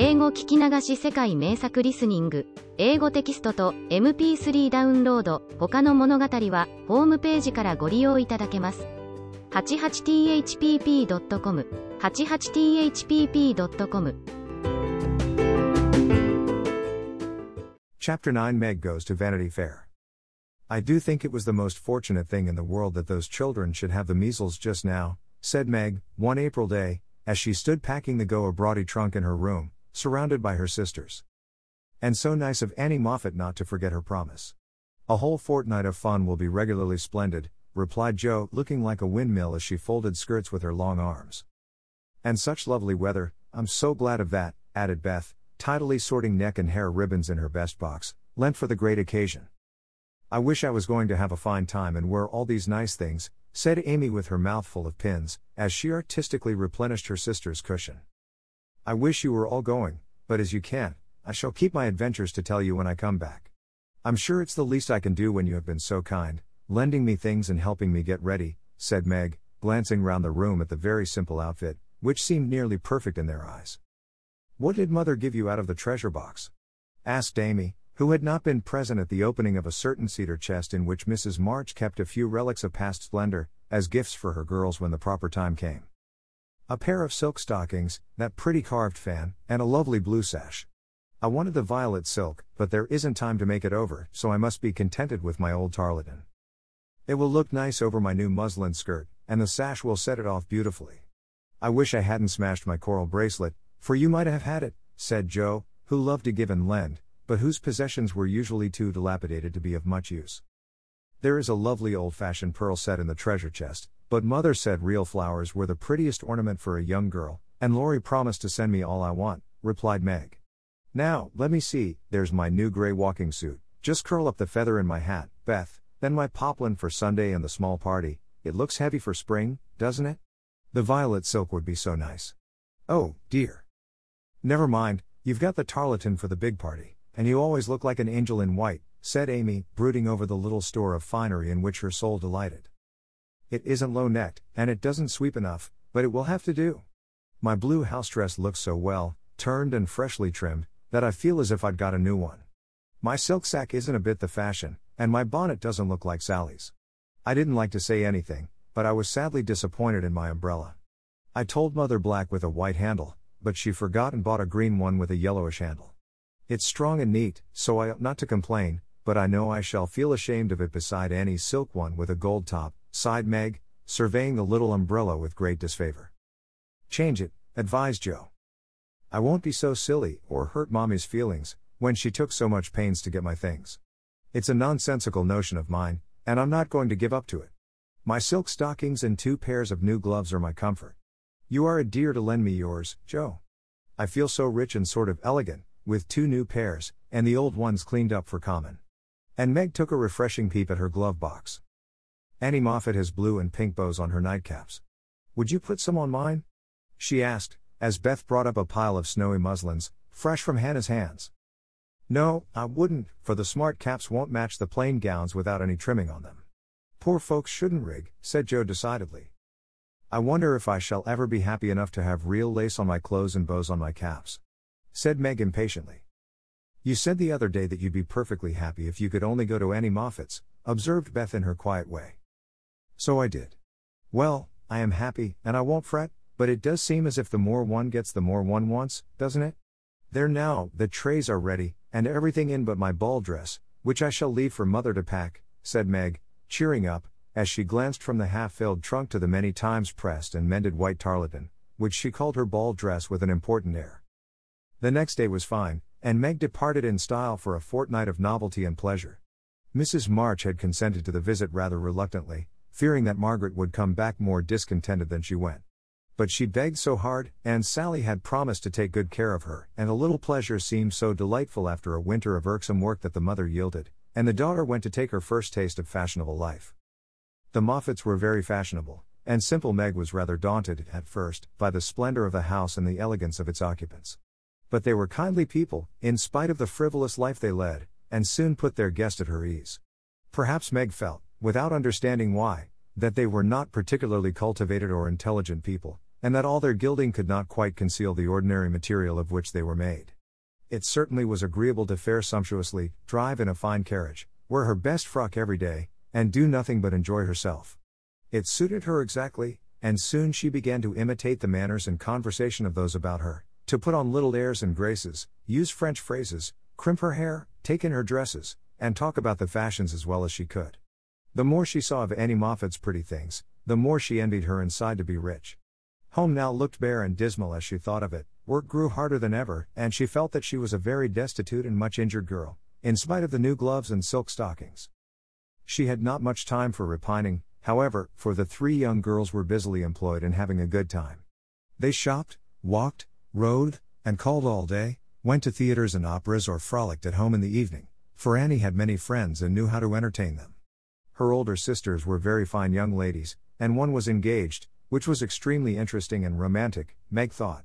英語聞き流し世界名作リスニング英語テキストと MP3 ダウンロード他の物語はホームページからご利用いただけます 88thpp.com 88thpp.com Chapter 9 Meg Goes to Vanity Fair. I do think it was the most fortunate thing in the world that those children should have the measles just now, said Meg, one April day, as she stood packing the go abroady trunk in her room, surrounded by her sisters. And so nice of Annie Moffat not to forget her promise. A whole fortnight of fun will be regularly splendid, replied Jo, looking like a windmill as she folded skirts with her long arms. And such lovely weather, I'm so glad of that, added Beth, tidily sorting neck and hair ribbons in her best box, lent for the great occasion. I wish I was going to have a fine time and wear all these nice things, said Amy with her mouth full of pins, as she artistically replenished her sister's cushion. I wish you were all going, but as you can't, I shall keep my adventures to tell you when I come back. I'm sure it's the least I can do when you have been so kind, lending me things and helping me get ready, said Meg, glancing round the room at the very simple outfit, which seemed nearly perfect in their eyes. What did mother give you out of the treasure box? asked Amy, who had not been present at the opening of a certain cedar chest in which Mrs. March kept a few relics of past splendor, as gifts for her girls when the proper time came. A pair of silk stockings, that pretty carved fan, and a lovely blue sash. I wanted the violet silk, but there isn't time to make it over, so I must be contented with my old tarlatan. It will look nice over my new muslin skirt, and the sash will set it off beautifully. I wish I hadn't smashed my coral bracelet, for you might have had it, said Jo, who loved to give and lend, but whose possessions were usually too dilapidated to be of much use. There is a lovely old fashioned pearl set in the treasure chest, but mother said real flowers were the prettiest ornament for a young girl, and Laurie promised to send me all I want, replied Meg. Now, let me see, there's my new gray walking suit, just curl up the feather in my hat, Beth, then my poplin for Sunday and the small party, it looks heavy for spring, doesn't it? The violet silk would be so nice. Oh, dear. Never mind, you've got the tarlatan for the big party, and you always look like an angel in white, said Amy, brooding over the little store of finery in which her soul delighted. It isn't low necked, and it doesn't sweep enough, but it will have to do. My blue house dress looks so well, turned and freshly trimmed, that I feel as if I'd got a new one. My silk sack isn't a bit the fashion, and my bonnet doesn't look like Sally's. I didn't like to say anything, but I was sadly disappointed in my umbrella. I told Mother Black with a white handle, but she forgot and bought a green one with a yellowish handle. It's strong and neat, so I ought not to complain, but I know I shall feel ashamed of it beside Annie's silk one with a gold top, sighed Meg, surveying the little umbrella with great disfavor. Change it, advised Jo. I won't be so silly, or hurt Marmee's feelings, when she took so much pains to get my things. It's a nonsensical notion of mine, and I'm not going to give up to it. My silk stockings and two pairs of new gloves are my comfort. You are a dear to lend me yours, Jo. I feel so rich and sort of elegant, with two new pairs, and the old ones cleaned up for common. And Meg took a refreshing peep at her glove box. Annie Moffat has blue and pink bows on her nightcaps. Would you put some on mine? She asked, as Beth brought up a pile of snowy muslins, fresh from Hannah's hands. No, I wouldn't, for the smart caps won't match the plain gowns without any trimming on them. Poor folks shouldn't rig, said Jo decidedly. I wonder if I shall ever be happy enough to have real lace on my clothes and bows on my caps. Said Meg impatiently. You said the other day that you'd be perfectly happy if you could only go to Annie Moffat's, observed Beth in her quiet way. So I did. Well, I am happy, and I won't fret, but it does seem as if the more one gets, the more one wants, doesn't it? There now, the trays are ready, and everything in but my ball dress, which I shall leave for mother to pack, said Meg, cheering up, as she glanced from the half filled trunk to the many times pressed and mended white tarlatan, which she called her ball dress with an important air. The next day was fine, and Meg departed in style for a fortnight of novelty and pleasure. Mrs. March had consented to the visit rather reluctantly, fearing that Margaret would come back more discontented than she went. But she begged so hard, and Sally had promised to take good care of her, and a little pleasure seemed so delightful after a winter of irksome work that the mother yielded, and the daughter went to take her first taste of fashionable life. The Moffats were very fashionable, and simple Meg was rather daunted, at first, by the splendor of the house and the elegance of its occupants. But they were kindly people, in spite of the frivolous life they led, and soon put their guest at her ease. Perhaps Meg felt, without understanding why, that they were not particularly cultivated or intelligent people, and that all their gilding could not quite conceal the ordinary material of which they were made. It certainly was agreeable to fare sumptuously, drive in a fine carriage, wear her best frock every day, and do nothing but enjoy herself. It suited her exactly, and soon she began to imitate the manners and conversation of those about her, to put on little airs and graces, use French phrases, crimp her hair, take in her dresses, and talk about the fashions as well as she could. The more she saw of Annie Moffat's pretty things, the more she envied her inside to be rich. Home now looked bare and dismal as she thought of it, work grew harder than ever, and she felt that she was a very destitute and much injured girl, in spite of the new gloves and silk stockings. She had not much time for repining, however, for the three young girls were busily employed in having a good time. They shopped, walked, rode, and called all day, went to theaters and operas or frolicked at home in the evening, for Annie had many friends and knew how to entertain them. Her older sisters were very fine young ladies, and one was engaged, which was extremely interesting and romantic, Meg thought.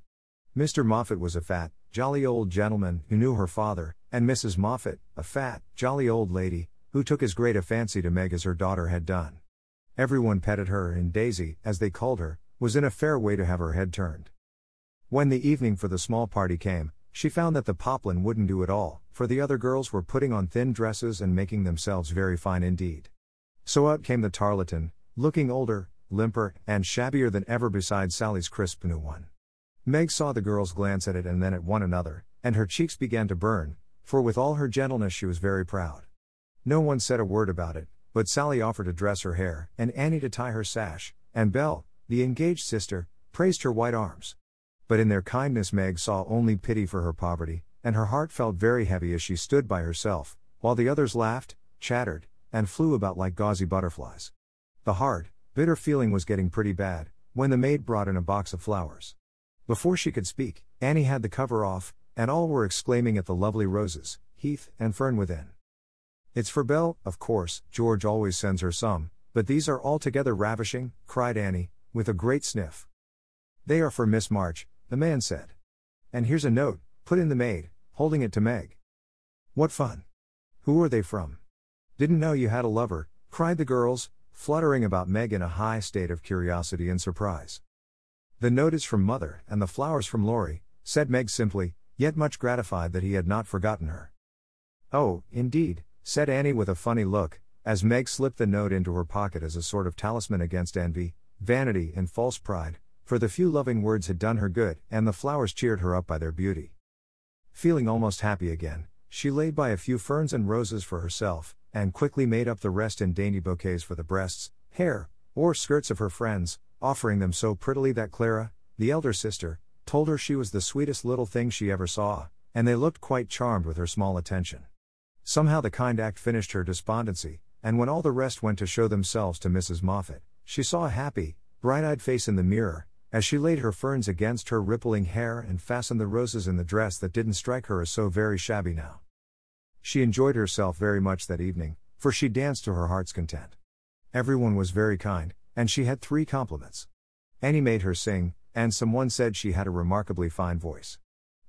Mr. Moffat was a fat, jolly old gentleman who knew her father, and Mrs. Moffat, a fat, jolly old lady, who took as great a fancy to Meg as her daughter had done. Everyone petted her, and Daisy, as they called her, was in a fair way to have her head turned. When the evening for the small party came, she found that the poplin wouldn't do at all, for the other girls were putting on thin dresses and making themselves very fine indeed. So out came the tarlatan, looking older, limper, and shabbier than ever beside Sally's crisp new one. Meg saw the girls glance at it and then at one another, and her cheeks began to burn, for with all her gentleness she was very proud. No one said a word about it, but Sally offered to dress her hair, and Annie to tie her sash, and Belle, the engaged sister, praised her white arms. But in their kindness, Meg saw only pity for her poverty, and her heart felt very heavy as she stood by herself, while the others laughed, chattered, and flew about like gauzy butterflies. The hard, Bitter feeling was getting pretty bad, when the maid brought in a box of flowers. Before she could speak, Annie had the cover off, and all were exclaiming at the lovely roses, heath, and fern within. It's for Belle, of course, George always sends her some, but these are altogether ravishing, cried Annie, with a great sniff. They are for Miss March, the man said. And here's a note, put in the maid, holding it to Meg. What fun! Who are they from? Didn't know you had a lover, cried the girls, fluttering about Meg in a high state of curiosity and surprise. The note is from mother, and the flowers from Laurie, said Meg simply, yet much gratified that he had not forgotten her. Oh, indeed, said Annie with a funny look, as Meg slipped the note into her pocket as a sort of talisman against envy, vanity, and false pride, for the few loving words had done her good, and the flowers cheered her up by their beauty. Feeling almost happy again, she laid by a few ferns and roses for herself, and quickly made up the rest in dainty bouquets for the breasts, hair, or skirts of her friends, offering them so prettily that Clara, the elder sister, told her she was the sweetest little thing she ever saw, and they looked quite charmed with her small attention. Somehow the kind act finished her despondency, and when all the rest went to show themselves to Mrs. Moffat, she saw a happy, bright eyed face in the mirror, as she laid her ferns against her rippling hair and fastened the roses in the dress that didn't strike her as so very shabby now. She enjoyed herself very much that evening, for she danced to her heart's content. Everyone was very kind, and she had three compliments. Annie made her sing, and someone said she had a remarkably fine voice.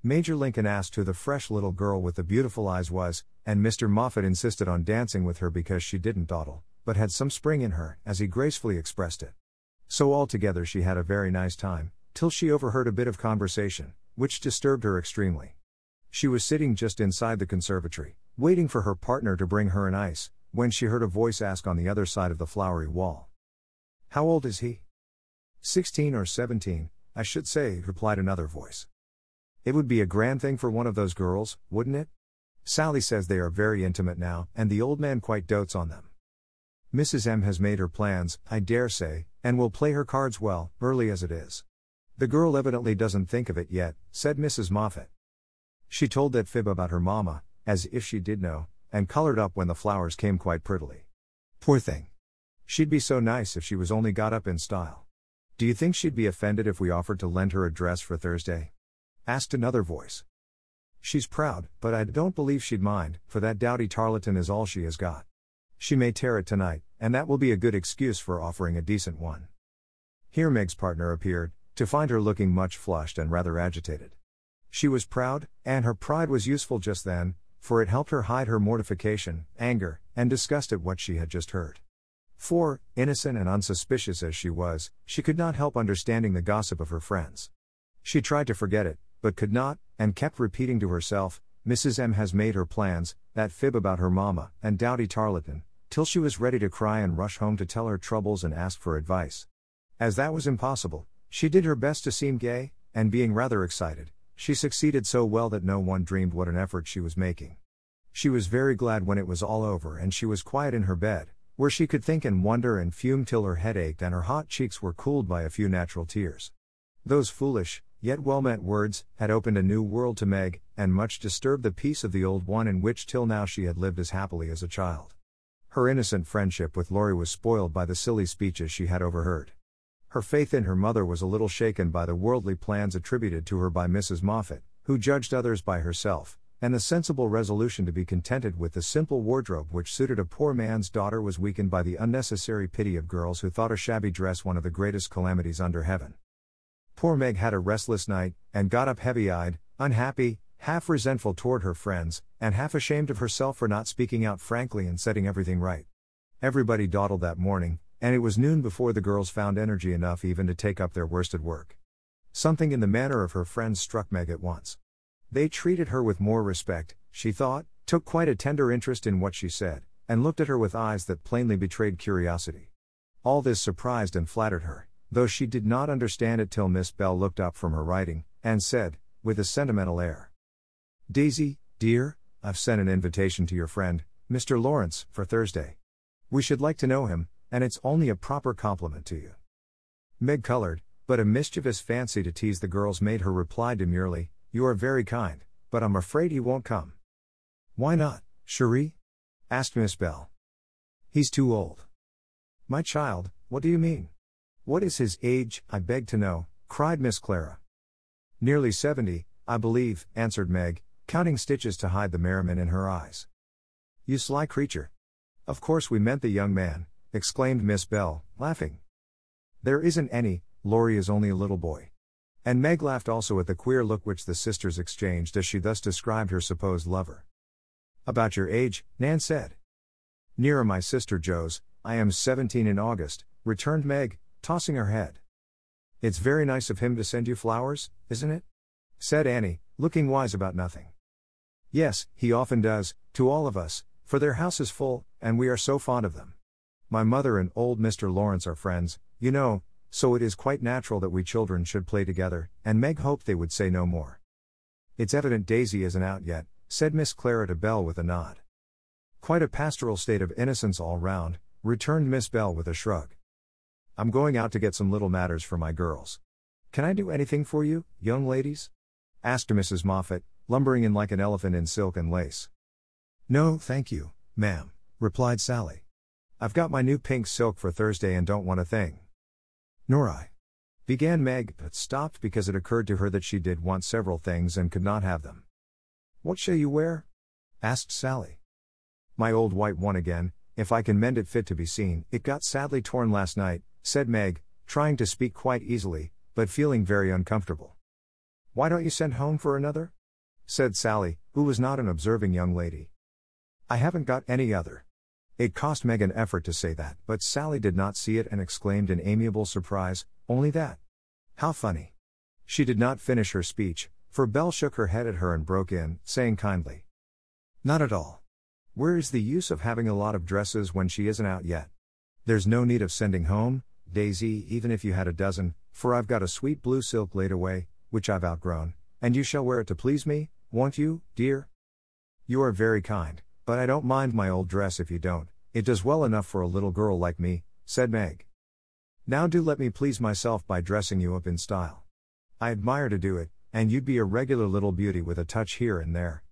Major Lincoln asked who the fresh little girl with the beautiful eyes was, and Mr. Moffat insisted on dancing with her because she didn't dawdle, but had some spring in her, as he gracefully expressed it. So altogether she had a very nice time, till she overheard a bit of conversation, which disturbed her extremely. She was sitting just inside the conservatory, waiting for her partner to bring her an ice, when she heard a voice ask on the other side of the flowery wall. How old is he? Sixteen or seventeen, I should say, replied another voice. It would be a grand thing for one of those girls, wouldn't it? Sally says they are very intimate now, and the old man quite dotes on them. Mrs. M has made her plans, I dare say, and will play her cards well, early as it is. The girl evidently doesn't think of it yet, said Mrs. Moffat. She told that fib about her mamma, as if she did know, and colored up when the flowers came quite prettily. Poor thing. She'd be so nice if she was only got up in style. Do you think she'd be offended if we offered to lend her a dress for Thursday? asked another voice. She's proud, but I don't believe she'd mind, for that dowdy tarlatan is all she has got. She may tear it tonight, and that will be a good excuse for offering a decent one. Here Meg's partner appeared, to find her looking much flushed and rather agitated. She was proud, and her pride was useful just then, for it helped her hide her mortification, anger, and disgust at what she had just heard. For, innocent and unsuspicious as she was, she could not help understanding the gossip of her friends. She tried to forget it, but could not, and kept repeating to herself, Mrs. M has made her plans, that fib about her mamma, and Doughty Tarlatan, till she was ready to cry and rush home to tell her troubles and ask for advice. As that was impossible, she did her best to seem gay, and being rather excited, she succeeded so well that no one dreamed what an effort she was making. She was very glad when it was all over and she was quiet in her bed, where she could think and wonder and fume till her head ached and her hot cheeks were cooled by a few natural tears. Those foolish, yet well meant words, had opened a new world to Meg, and much disturbed the peace of the old one in which till now she had lived as happily as a child. Her innocent friendship with Laurie was spoiled by the silly speeches she had overheard. Her faith in her mother was a little shaken by the worldly plans attributed to her by Mrs. Moffat, who judged others by herself, and the sensible resolution to be contented with the simple wardrobe which suited a poor man's daughter was weakened by the unnecessary pity of girls who thought a shabby dress one of the greatest calamities under heaven. Poor Meg had a restless night, and got up heavy eyed, unhappy, half resentful toward her friends, and half ashamed of herself for not speaking out frankly and setting everything right. Everybody dawdled that morning, and it was noon before the girls found energy enough even to take up their worsted work. Something in the manner of her friends struck Meg at once. They treated her with more respect, she thought, took quite a tender interest in what she said, and looked at her with eyes that plainly betrayed curiosity. All this surprised and flattered her, though she did not understand it till Miss Belle looked up from her writing, and said, with a sentimental air Daisy, dear, I've sent an invitation to your friend, Mr. Lawrence, for Thursday. We should like to know him, and it's only a proper compliment to you. Meg colored, but a mischievous fancy to tease the girls made her reply demurely, You are very kind, but I'm afraid he won't come. Why not, cherie? asked Miss Belle. He's too old. My child, what do you mean? What is his age, I beg to know? cried Miss Clara. Nearly seventy, I believe, answered Meg, counting stitches to hide the merriment in her eyes. You sly creature. Of course we meant the young man, exclaimed Miss Belle, laughing. There isn't any, Laurie is only a little boy. And Meg laughed also at the queer look which the sisters exchanged as she thus described her supposed lover. About your age, Nan said. Nearer my sister Jo's, I am seventeen in August, returned Meg, tossing her head. It's very nice of him to send you flowers, isn't it? said Annie, looking wise about nothing. Yes, he often does, to all of us, for their house is full, and we are so fond of them. My mother and old Mr. Lawrence are friends, you know, so it is quite natural that we children should play together, and Meg hoped they would say no more. It's evident Daisy isn't out yet, said Miss Clara to Belle with a nod. Quite a pastoral state of innocence all round, returned Miss Belle with a shrug. I'm going out to get some little matters for my girls. Can I do anything for you, young ladies? asked Mrs. Moffat, lumbering in like an elephant in silk and lace. No, thank you, ma'am, replied Sally. I've got my new pink silk for Thursday and don't want a thing. Nor I. Began Meg, but stopped because it occurred to her that she did want several things and could not have them. What shall you wear? asked Sally. My old white one again, if I can mend it fit to be seen. It got sadly torn last night, said Meg, trying to speak quite easily, but feeling very uncomfortable. Why don't you send home for another? said Sally, who was not an observing young lady. I haven't got any other. It cost Meg an effort to say that, but Sally did not see it and exclaimed in amiable surprise, Only that? How funny. She did not finish her speech, for Belle shook her head at her and broke in, saying kindly, Not at all. Where is the use of having a lot of dresses when she isn't out yet? There's no need of sending home, Daisy, even if you had a dozen, for I've got a sweet blue silk laid away, which I've outgrown, and you shall wear it to please me, won't you, dear? You are very kind, but I don't mind my old dress if you don't, it does well enough for a little girl like me, said Meg. Now do let me please myself by dressing you up in style. I admire to do it, and you'd be a regular little beauty with a touch here and there.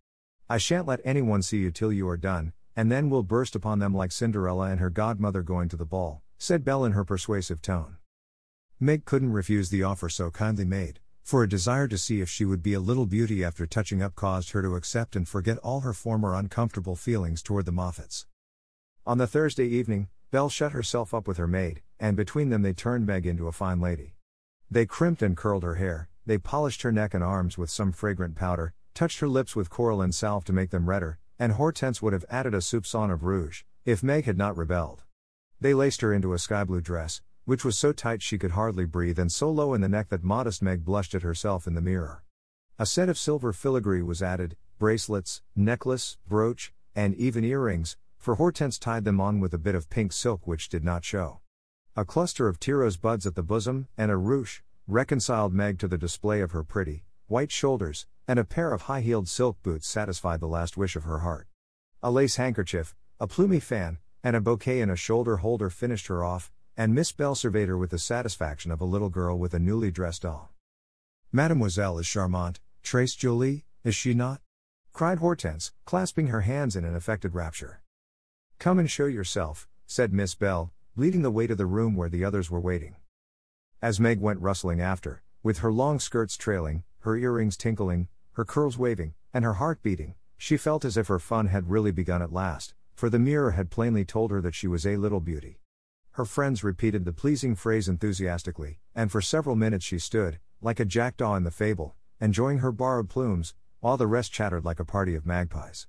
I shan't let anyone see you till you are done, and then we'll burst upon them like Cinderella and her godmother going to the ball, said Belle in her persuasive tone. Meg couldn't refuse the offer so kindly made, for a desire to see if she would be a little beauty after touching up caused her to accept and forget all her former uncomfortable feelings toward the Moffats. On the Thursday evening, Belle shut herself up with her maid, and between them they turned Meg into a fine lady. They crimped and curled her hair, they polished her neck and arms with some fragrant powder, touched her lips with coralline salve to make them redder, and Hortense would have added a soupçon of rouge, if Meg had not rebelled. They laced her into a sky blue dress, which was so tight she could hardly breathe and so low in the neck that modest Meg blushed at herself in the mirror. A set of silver filigree was added, bracelets, necklace, brooch, and even earrings, for Hortense tied them on with a bit of pink silk which did not show. A cluster of tea rose buds at the bosom, and a ruche, reconciled Meg to the display of her pretty, white shoulders, and a pair of high heeled silk boots satisfied the last wish of her heart. A lace handkerchief, a plumy fan, and a bouquet in a shoulder holder finished her off, and Miss Belle surveyed her with the satisfaction of a little girl with a newly dressed doll. Mademoiselle is charmante, Très jolie, is she not? cried Hortense, clasping her hands in an affected rapture. Come and show yourself, said Miss Belle, leading the way to the room where the others were waiting. As Meg went rustling after, with her long skirts trailing, her earrings tinkling, her curls waving, and her heart beating, she felt as if her fun had really begun at last, for the mirror had plainly told her that she was a little beauty. Her friends repeated the pleasing phrase enthusiastically, and for several minutes she stood, like a jackdaw in the fable, enjoying her borrowed plumes, while the rest chattered like a party of magpies.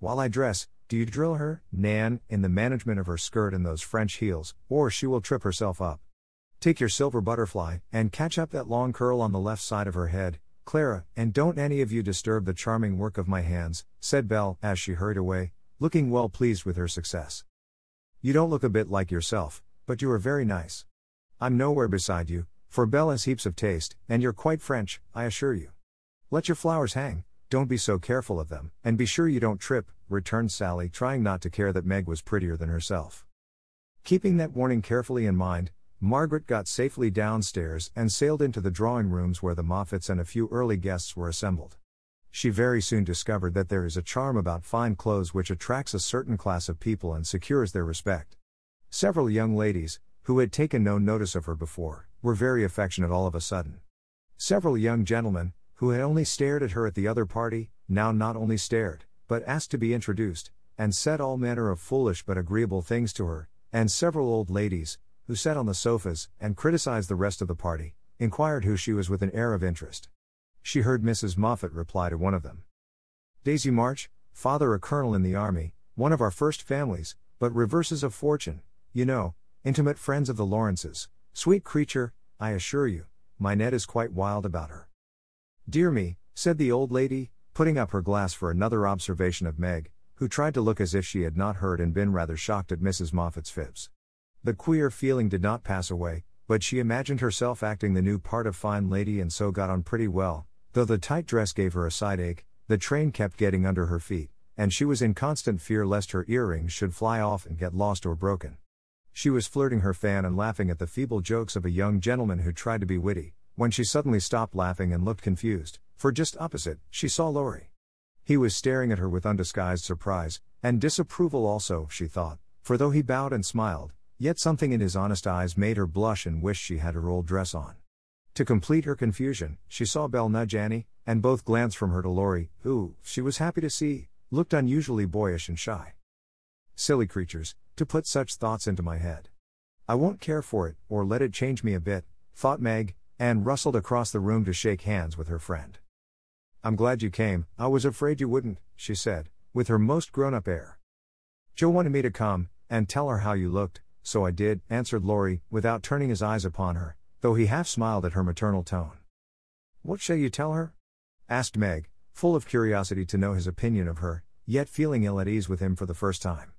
While I dress, do you drill her, Nan, in the management of her skirt and those French heels, or she will trip herself up? Take your silver butterfly, and catch up that long curl on the left side of her head, Clara, and don't any of you disturb the charming work of my hands, said Belle, as she hurried away, looking well pleased with her success. You don't look a bit like yourself, but you are very nice. I'm nowhere beside you, for Belle has heaps of taste, and you're quite French, I assure you. Let your flowers hang, don't be so careful of them, and be sure you don't trip, returned Sally, trying not to care that Meg was prettier than herself. Keeping that warning carefully in mind, Margaret got safely downstairs and sailed into the drawing rooms where the Moffats and a few early guests were assembled she very soon discovered that there is a charm about fine clothes which attracts a certain class of people and secures their respect. Several young ladies, who had taken no notice of her before, were very affectionate all of a sudden. Several young gentlemen, who had only stared at her at the other party, now not only stared, but asked to be introduced, and said all manner of foolish but agreeable things to her, and several old ladies, who sat on the sofas and criticized the rest of the party, inquired who she was with an air of interest she heard Mrs. Moffat reply to one of them. Daisy March, father a colonel in the army, one of our first families, but reverses of fortune, you know, intimate friends of the Lawrences, sweet creature, I assure you, my Ned is quite wild about her. Dear me, said the old lady, putting up her glass for another observation of Meg, who tried to look as if she had not heard and been rather shocked at Mrs. Moffat's fibs. The queer feeling did not pass away, but she imagined herself acting the new part of fine lady and so got on pretty well, Though the tight dress gave her a side ache, the train kept getting under her feet, and she was in constant fear lest her earrings should fly off and get lost or broken. She was flirting her fan and laughing at the feeble jokes of a young gentleman who tried to be witty, when she suddenly stopped laughing and looked confused, for just opposite, she saw Laurie. He was staring at her with undisguised surprise, and disapproval also, she thought, for though he bowed and smiled, yet something in his honest eyes made her blush and wish she had her old dress on. To complete her confusion, she saw Belle nudge Annie, and both glance from her to Laurie, who, she was happy to see, looked unusually boyish and shy. Silly creatures, to put such thoughts into my head. I won't care for it, or let it change me a bit, thought Meg, and rustled across the room to shake hands with her friend. I'm glad you came, I was afraid you wouldn't, she said, with her most grown up air. Jo wanted me to come, and tell her how you looked, so I did, answered Laurie, without turning his eyes upon her, though he half smiled at her maternal tone. What shall you tell her? asked Meg, full of curiosity to know his opinion of her, yet feeling ill at ease with him for the first time.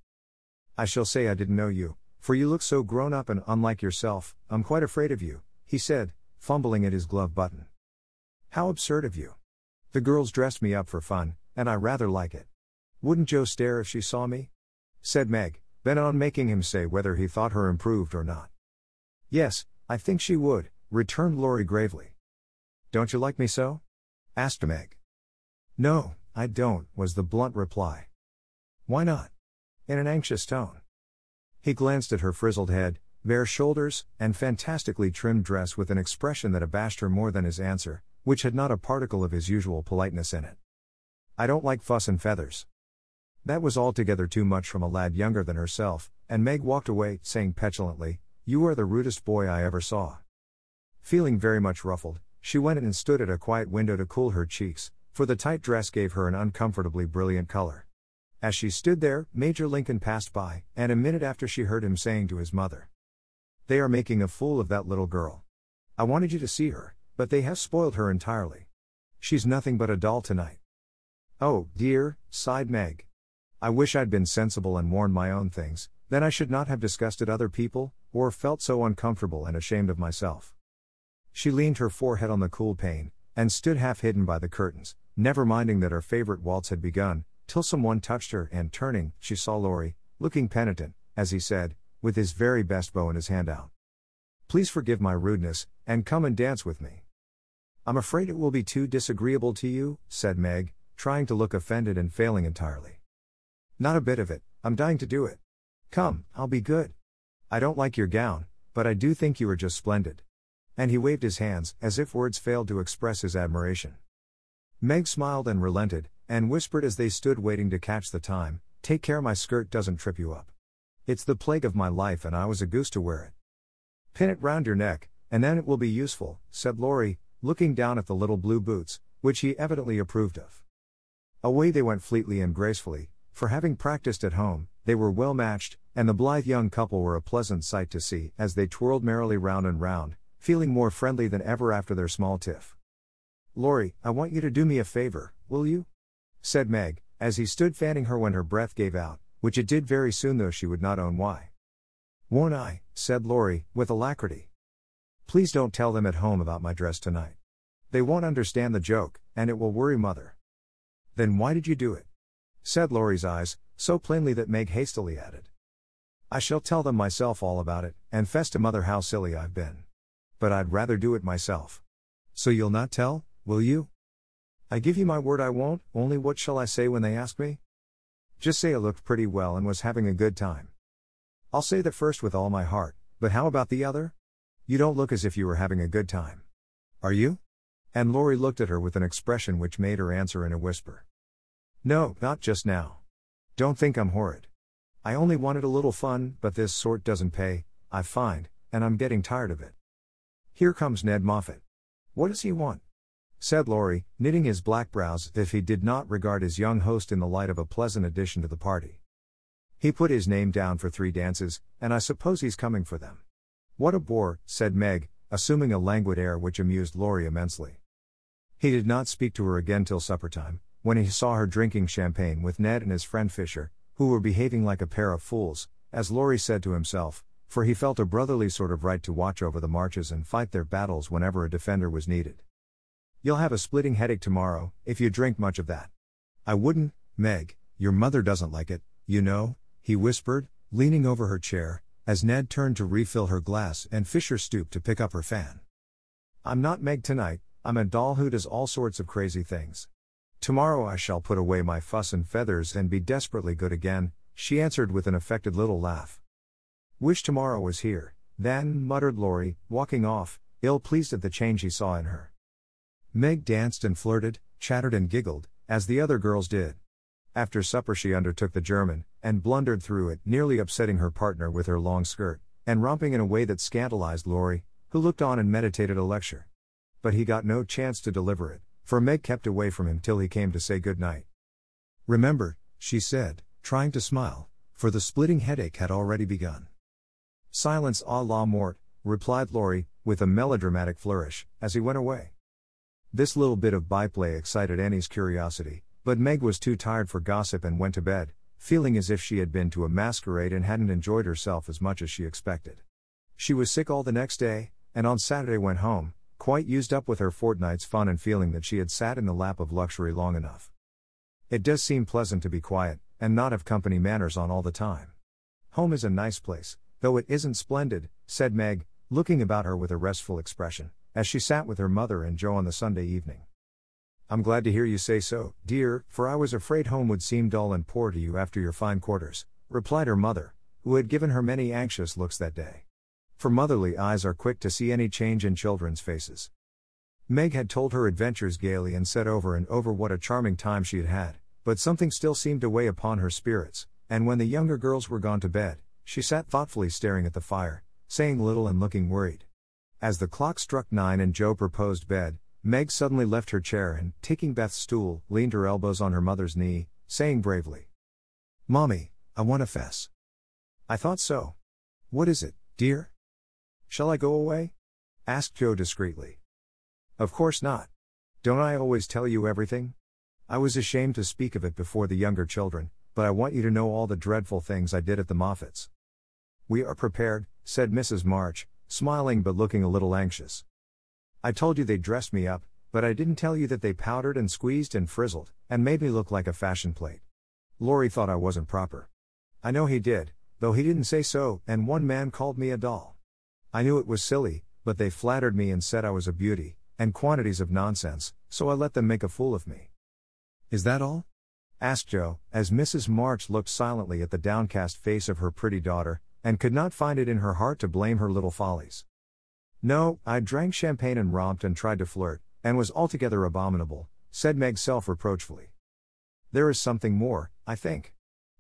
I shall say I didn't know you, for you look so grown up and unlike yourself, I'm quite afraid of you, he said, fumbling at his glove button. How absurd of you. The girls dressed me up for fun, and I rather like it. Wouldn't Jo stare if she saw me? said Meg, bent on making him say whether he thought her improved or not. Yes, I think she would, returned Laurie gravely. Don't you like me so? asked Meg. No, I don't, was the blunt reply. Why not? In an anxious tone. He glanced at her frizzled head, bare shoulders, and fantastically trimmed dress with an expression that abashed her more than his answer, which had not a particle of his usual politeness in it. I don't like fuss and feathers. That was altogether too much from a lad younger than herself, and Meg walked away, saying petulantly, you are the rudest boy I ever saw. Feeling very much ruffled, she went in and stood at a quiet window to cool her cheeks, for the tight dress gave her an uncomfortably brilliant color. As she stood there, Major Lincoln passed by, and a minute after she heard him saying to his mother, They are making a fool of that little girl. I wanted you to see her, but they have spoiled her entirely. She's nothing but a doll tonight. Oh, dear, sighed Meg. I wish I'd been sensible and worn my own things, then I should not have disgusted other people, or felt so uncomfortable and ashamed of myself. She leaned her forehead on the cool pane, and stood half hidden by the curtains, never minding that her favorite waltz had begun, till someone touched her, and turning, she saw Laurie, looking penitent, as he said, with his very best bow in his hand out. Please forgive my rudeness, and come and dance with me. I'm afraid it will be too disagreeable to you, said Meg, trying to look offended and failing entirely. Not a bit of it, I'm dying to do it. Come, I'll be good. I don't like your gown, but I do think you are just splendid. And he waved his hands, as if words failed to express his admiration. Meg smiled and relented, and whispered as they stood waiting to catch the time Take care my skirt doesn't trip you up. It's the plague of my life, and I was a goose to wear it. Pin it round your neck, and then it will be useful, said Laurie, looking down at the little blue boots, which he evidently approved of. Away they went fleetly and gracefully, for having practiced at home, they were well matched, and the blithe young couple were a pleasant sight to see as they twirled merrily round and round, feeling more friendly than ever after their small tiff. Laurie, I want you to do me a favor, will you? said Meg, as he stood fanning her when her breath gave out, which it did very soon though she would not own why. Won't I? said Laurie, with alacrity. Please don't tell them at home about my dress tonight. They won't understand the joke, and it will worry mother. Then why did you do it? said Laurie's eyes, so plainly that Meg hastily added. I shall tell them myself all about it, and fess to mother how silly I've been. But I'd rather do it myself. So you'll not tell, will you? I give you my word I won't, only what shall I say when they ask me? Just say I looked pretty well and was having a good time. I'll say the first with all my heart, but how about the other? You don't look as if you were having a good time. Are you? And Laurie looked at her with an expression which made her answer in a whisper. No, not just now. Don't think I'm horrid. I only wanted a little fun, but this sort doesn't pay, I find, and I'm getting tired of it. Here comes Ned Moffat. What does he want? said Laurie, knitting his black brows as if he did not regard his young host in the light of a pleasant addition to the party. He put his name down for three dances, and I suppose he's coming for them. What a bore, said Meg, assuming a languid air which amused Laurie immensely. He did not speak to her again till supper time, when he saw her drinking champagne with Ned and his friend Fisher, who were behaving like a pair of fools, as Laurie said to himself, for he felt a brotherly sort of right to watch over the marches and fight their battles whenever a defender was needed. You'll have a splitting headache tomorrow, if you drink much of that. I wouldn't, Meg, your mother doesn't like it, you know, he whispered, leaning over her chair, as Ned turned to refill her glass and Fisher stooped to pick up her fan. I'm not Meg tonight, I'm a doll who does all sorts of crazy things. Tomorrow I shall put away my fuss and feathers and be desperately good again, she answered with an affected little laugh. Wish tomorrow was here, then, muttered Laurie, walking off, ill pleased at the change he saw in her. Meg danced and flirted, chattered and giggled, as the other girls did. After supper, she undertook the German, and blundered through it, nearly upsetting her partner with her long skirt, and romping in a way that scandalized Laurie, who looked on and meditated a lecture. But he got no chance to deliver it, for Meg kept away from him till he came to say good night. Remember, she said, trying to smile, for the splitting headache had already begun. Silence a la mort, replied Laurie, with a melodramatic flourish, as he went away. This little bit of byplay excited Annie's curiosity, but Meg was too tired for gossip and went to bed, feeling as if she had been to a masquerade and hadn't enjoyed herself as much as she expected. She was sick all the next day, and on Saturday went home, quite used up with her fortnight's fun and feeling that she had sat in the lap of luxury long enough. It does seem pleasant to be quiet, and not have company manners on all the time. Home is a nice place, though it isn't splendid, said Meg, looking about her with a restful expression, as she sat with her mother and Jo on the Sunday evening. I'm glad to hear you say so, dear, for I was afraid home would seem dull and poor to you after your fine quarters, replied her mother, who had given her many anxious looks that day. For motherly eyes are quick to see any change in children's faces. Meg had told her adventures gaily and said over and over what a charming time she had had, but something still seemed to weigh upon her spirits, and when the younger girls were gone to bed, she sat thoughtfully staring at the fire, saying little and looking worried. As the clock struck nine and Jo proposed bed, Meg suddenly left her chair and, taking Beth's stool, leaned her elbows on her mother's knee, saying bravely, Marmee, I want to fess. I thought so. What is it, dear? Shall I go away? asked Jo discreetly. Of course not. Don't I always tell you everything? I was ashamed to speak of it before the younger children, but I want you to know all the dreadful things I did at the Moffats. We are prepared, said Mrs. March, smiling but looking a little anxious. I told you they dressed me up, but I didn't tell you that they powdered and squeezed and frizzled, and made me look like a fashion plate. Laurie thought I wasn't proper. I know he did, though he didn't say so, and one man called me a doll. I knew it was silly, but they flattered me and said I was a beauty, and quantities of nonsense, so I let them make a fool of me. Is that all? asked Jo, as Mrs. March looked silently at the downcast face of her pretty daughter, and could not find it in her heart to blame her little follies. No, I drank champagne and romped and tried to flirt, and was altogether abominable, said Meg self reproachfully. There is something more, I think.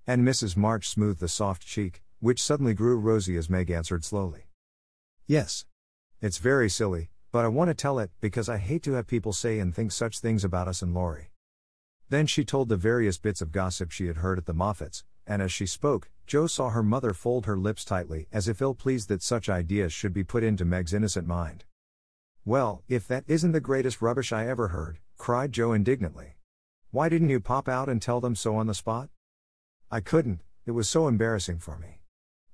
And Mrs. March smoothed the soft cheek, which suddenly grew rosy as Meg answered slowly. Yes. It's very silly, but I want to tell it because I hate to have people say and think such things about us and Laurie. Then she told the various bits of gossip she had heard at the Moffats, and as she spoke, Jo saw her mother fold her lips tightly as if ill pleased that such ideas should be put into Meg's innocent mind. Well, if that isn't the greatest rubbish I ever heard, cried Jo indignantly. Why didn't you pop out and tell them so on the spot? I couldn't, it was so embarrassing for me.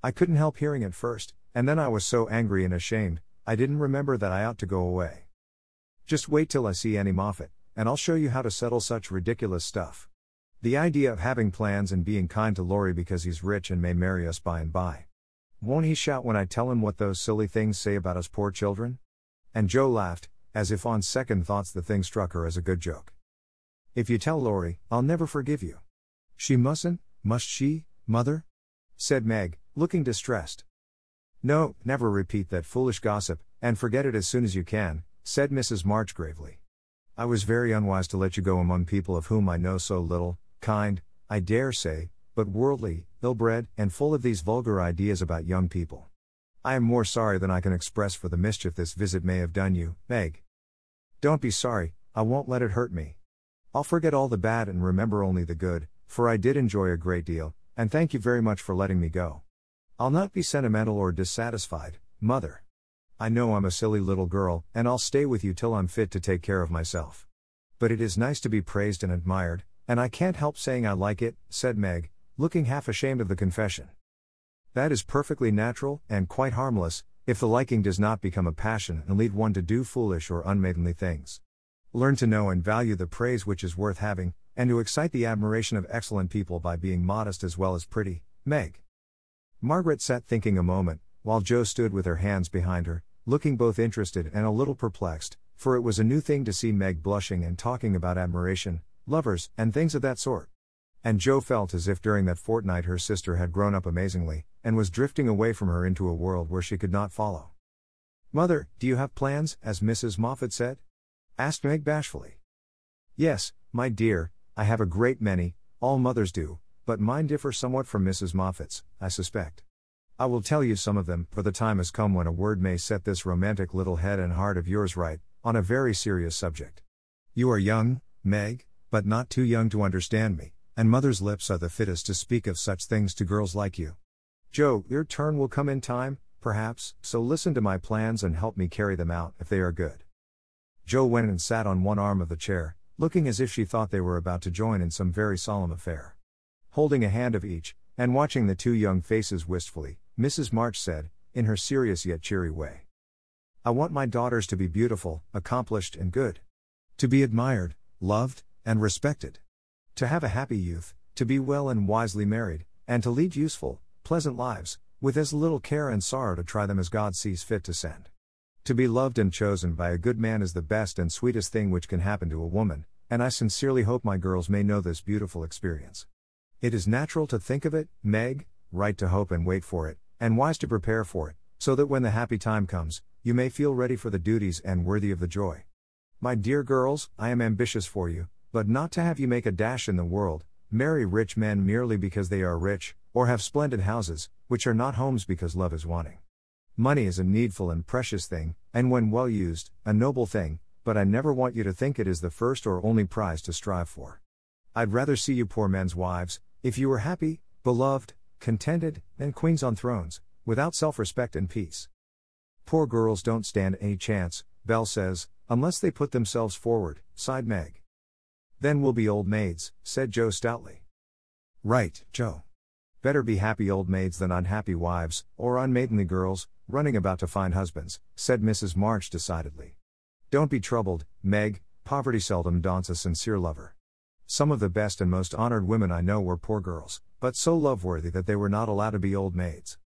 I couldn't help hearing it first, and then I was so angry and ashamed, I didn't remember that I ought to go away. Just wait till I see Annie Moffat, and I'll show you how to settle such ridiculous stuff. The idea of having plans and being kind to Laurie because he's rich and may marry us by and by. Won't he shout when I tell him what those silly things say about us poor children? And Jo laughed, as if on second thoughts the thing struck her as a good joke. If you tell Laurie, I'll never forgive you. She mustn't, must she, mother? said Meg, looking distressed. No, never repeat that foolish gossip, and forget it as soon as you can, said Mrs. March gravely. I was very unwise to let you go among people of whom I know so little, kind, I dare say, but worldly, ill bred, and full of these vulgar ideas about young people. I am more sorry than I can express for the mischief this visit may have done you, Meg. Don't be sorry, I won't let it hurt me. I'll forget all the bad and remember only the good, for I did enjoy a great deal, and thank you very much for letting me go. I'll not be sentimental or dissatisfied, mother. I know I'm a silly little girl, and I'll stay with you till I'm fit to take care of myself. But it is nice to be praised and admired, and I can't help saying I like it, said Meg, looking half ashamed of the confession. That is perfectly natural, and quite harmless, if the liking does not become a passion and lead one to do foolish or unmaidenly things. Learn to know and value the praise which is worth having, and to excite the admiration of excellent people by being modest as well as pretty, Meg. Margaret sat thinking a moment, while Jo stood with her hands behind her, looking both interested and a little perplexed, for it was a new thing to see Meg blushing and talking about admiration, lovers, and things of that sort. And Jo felt as if during that fortnight her sister had grown up amazingly, and was drifting away from her into a world where she could not follow. Mother, do you have plans, as Mrs. Moffat said? asked Meg bashfully. Yes, my dear, I have a great many, all mothers do, but mine differ somewhat from Mrs. Moffat's, I suspect. I will tell you some of them, for the time has come when a word may set this romantic little head and heart of yours right, on a very serious subject. You are young, Meg, but not too young to understand me, and mother's lips are the fittest to speak of such things to girls like you. Jo, your turn will come in time, perhaps, so listen to my plans and help me carry them out if they are good. Jo went and sat on one arm of the chair, looking as if she thought they were about to join in some very solemn affair. Holding a hand of each, and watching the two young faces wistfully, Mrs. March said, in her serious yet cheery way. I want my daughters to be beautiful, accomplished, and good. To be admired, loved, and respected. To have a happy youth, to be well and wisely married, and to lead useful, pleasant lives, with as little care and sorrow to try them as God sees fit to send. To be loved and chosen by a good man is the best and sweetest thing which can happen to a woman, and I sincerely hope my girls may know this beautiful experience. It is natural to think of it, Meg, right to hope and wait for it, and wise to prepare for it, so that when the happy time comes, you may feel ready for the duties and worthy of the joy. My dear girls, I am ambitious for you, but not to have you make a dash in the world, marry rich men merely because they are rich, or have splendid houses, which are not homes because love is wanting. Money is a needful and precious thing, and when well used, a noble thing, but I never want you to think it is the first or only prize to strive for. I'd rather see you poor men's wives, If you were happy, beloved, contented, and queens on thrones, without self respect and peace. Poor girls don't stand any chance, Belle says, unless they put themselves forward, sighed Meg. Then we'll be old maids, said Jo stoutly. Right, Jo. Better be happy old maids than unhappy wives, or unmaidenly girls, running about to find husbands, said Mrs. March decidedly. Don't be troubled, Meg, poverty seldom daunts a sincere lover. Some of the best and most honored women I know were poor girls, but so love worthy that they were not allowed to be old maids.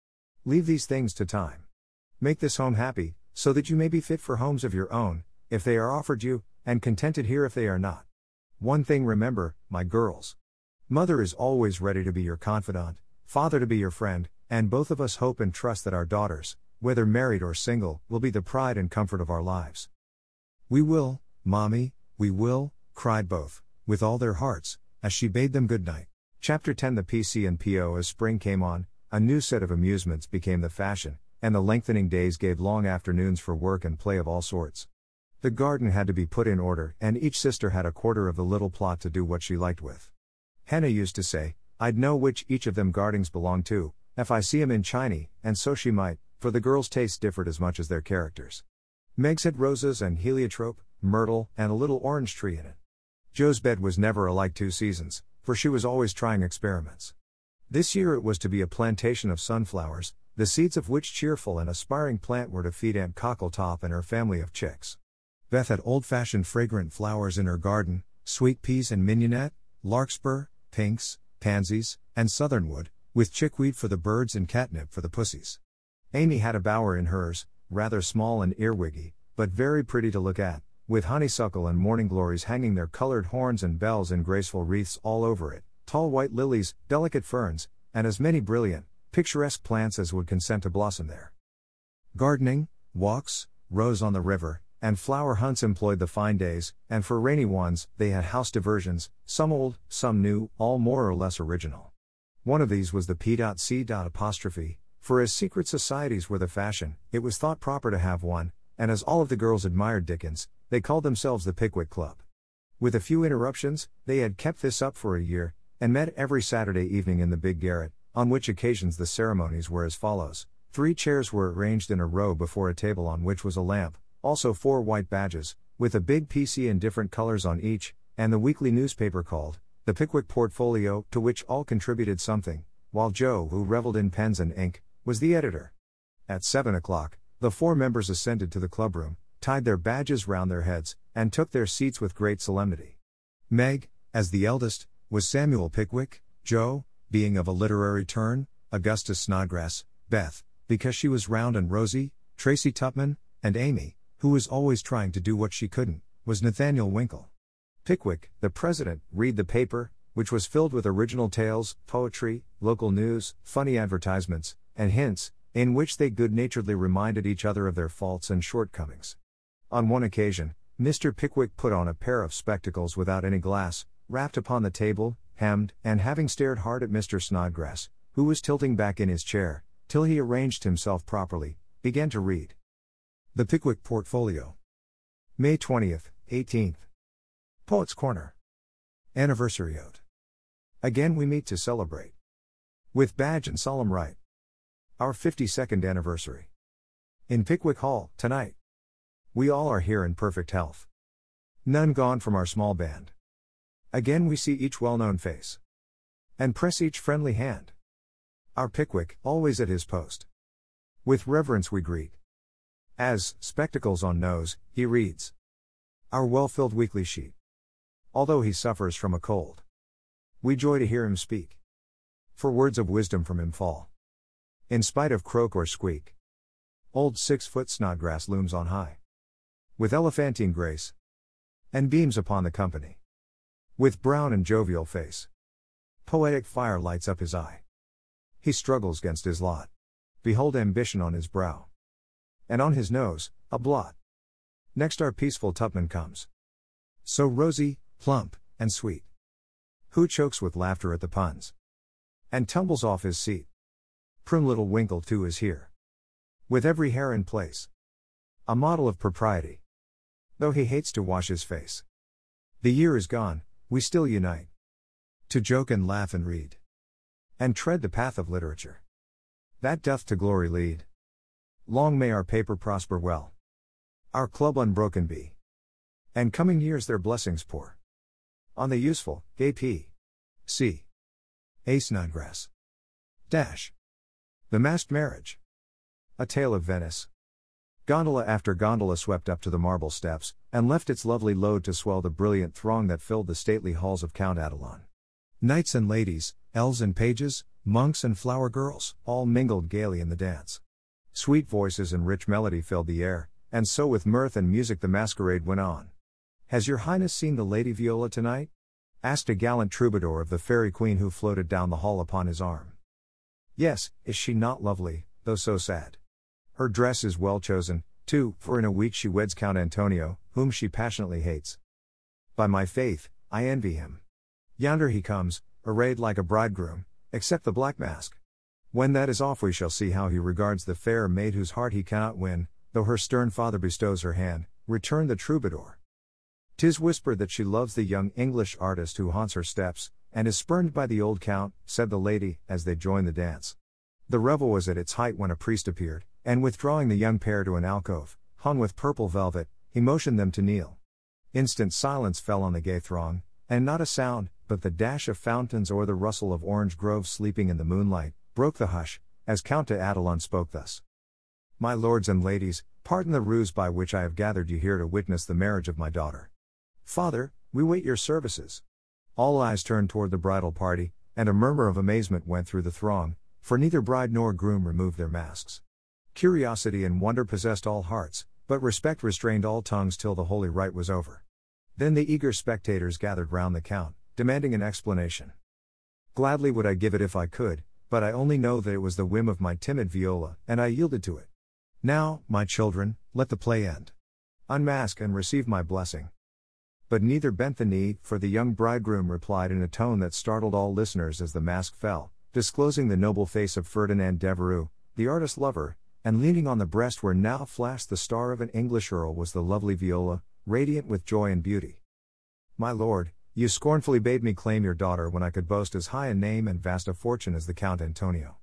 Leave these things to time. Make this home happy, so that you may be fit for homes of your own, if they are offered you, and contented here if they are not. One thing remember, my girls. Mother is always ready to be your confidant, Father to be your friend, and both of us hope and trust that our daughters, whether married or single, will be the pride and comfort of our lives. We will, Marmee, we will, cried both, with all their hearts, as she bade them good night. Chapter 10 The PC and PO As spring came on, a new set of amusements became the fashion, and the lengthening days gave long afternoons for work and play of all sorts. The garden had to be put in order, and each sister had a quarter of the little plot to do what she liked with. Hannah used to say, I'd know which each of them gardings belonged to, if I see 'em in Chinese, and so she might, for the girls' tastes differed as much as their characters. Meg's had roses and heliotrope, myrtle, and a little orange tree in it. Jo's bed was never alike two seasons, for she was always trying experiments. This year it was to be a plantation of sunflowers, the seeds of which cheerful and aspiring plant were to feed Aunt Cockletop and her family of chicks. Beth had old fashioned fragrant flowers in her garden sweet peas and mignonette, larkspur, pinks, pansies, and southernwood, with chickweed for the birds and catnip for the pussies. Amy had a bower in hers, rather small and earwiggy, but very pretty to look at, with honeysuckle and morning glories hanging their colored horns and bells in graceful wreaths all over it, tall white lilies, delicate ferns, and as many brilliant, picturesque plants as would consent to blossom there. Gardening, walks, rows on the river, and flower hunts employed the fine days, and for rainy ones, they had house diversions, some old, some new, all more or less original. One of these was the P.C. apostrophe, for as secret societies were the fashion, it was thought proper to have one, and as all of the girls admired Dickens, they called themselves the Pickwick Club. With a few interruptions, they had kept this up for a year, and met every Saturday evening in the big garret, on which occasions the ceremonies were as follows. Three chairs were arranged in a row before a table on which was a lamp, also four white badges, with a big PC in different colors on each, and the weekly newspaper called, The Pickwick Portfolio, to which all contributed something, while Jo, who reveled in pens and ink, was the editor. At seven o'clock, the four members ascended to the clubroom, tied their badges round their heads, and took their seats with great solemnity. Meg, as the eldest, was Samuel Pickwick, Jo, being of a literary turn, Augustus Snodgrass, Beth, because she was round and rosy, Tracy Tupman, and Amy, who was always trying to do what she couldn't, was Nathaniel Winkle. Pickwick, the president, read the paper, which was filled with original tales, poetry, local news, funny advertisements, and hints, in which they good naturedly reminded each other of their faults and shortcomings. On one occasion, Mr. Pickwick put on a pair of spectacles without any glass, rapped upon the table, hemmed, and having stared hard at Mr. Snodgrass, who was tilting back in his chair, till he arranged himself properly, began to read. The Pickwick Portfolio. May 20th, 18th. Poets Corner. Anniversary Ode. Again we meet to celebrate. With badge and solemn rite. Our 52nd anniversary. In Pickwick Hall, tonight. We all are here in perfect health. None gone from our small band. Again we see each well known face. And press each friendly hand. Our Pickwick, always at his post. With reverence we greet. As, spectacles on nose, he reads our well filled weekly sheet. Although he suffers from a cold, we joy to hear him speak. For words of wisdom from him fall. In spite of croak or squeak, old six foot Snodgrass looms on high. With elephantine grace, and beams upon the company. With brown and jovial face, poetic fire lights up his eye. He struggles against his lot. Behold ambition on his brow. And on his nose, a blot. Next our peaceful Tupman comes. So rosy, plump, and sweet. Who chokes with laughter at the puns. And tumbles off his seat. Prim little Winkle too is here. With every hair in place. A model of propriety. Though he hates to wash his face. The year is gone, we still unite. To joke and laugh and read. and tread the path of literature. That doth to glory lead. Long may our paper prosper well. Our club unbroken be. And coming years their blessings pour. On the useful, gay P. C. A Snodgrass. Dash. The Masked Marriage. A Tale of Venice. Gondola after gondola swept up to the marble steps, and left its lovely load to swell the brilliant throng that filled the stately halls of Count Adelon. Knights and ladies, elves and pages, monks and flower girls, all mingled gaily in the dance. Sweet voices and rich melody filled the air, and so with mirth and music the masquerade went on. Has your highness seen the Lady Viola tonight? asked a gallant troubadour of the fairy queen who floated down the hall upon his arm. Yes, is she not lovely, though so sad? Her dress is well chosen, too, for in a week she weds Count Antonio, whom she passionately hates. By my faith, I envy him. Yonder he comes, arrayed like a bridegroom, except the black mask. When that is off, we shall see how he regards the fair maid whose heart he cannot win, though her stern father bestows her hand, returned the troubadour. Tis whispered that she loves the young English artist who haunts her steps, and is spurned by the old count, said the lady, as they joined the dance. The revel was at its height when a priest appeared, and withdrawing the young pair to an alcove, hung with purple velvet, he motioned them to kneel. Instant silence fell on the gay throng, and not a sound, but the dash of fountains or the rustle of orange groves sleeping in the moonlight, broke the hush, as Count de Adelon spoke thus. My lords and ladies, pardon the ruse by which I have gathered you here to witness the marriage of my daughter. Father, we wait your services. All eyes turned toward the bridal party, and a murmur of amazement went through the throng, for neither bride nor groom removed their masks. Curiosity and wonder possessed all hearts, but respect restrained all tongues till the holy rite was over. Then the eager spectators gathered round the count, demanding an explanation. Gladly would I give it if I could, but I only know that it was the whim of my timid Viola, and I yielded to it. Now, my children, let the play end. Unmask and receive my blessing. But neither bent the knee, for the young bridegroom replied in a tone that startled all listeners as the mask fell, disclosing the noble face of Ferdinand Devereux, the artist lover, and leaning on the breast where now flashed the star of an English earl was the lovely Viola, radiant with joy and beauty. My lord, you scornfully bade me claim your daughter when I could boast as high a name and vast a fortune as the Count Antonio.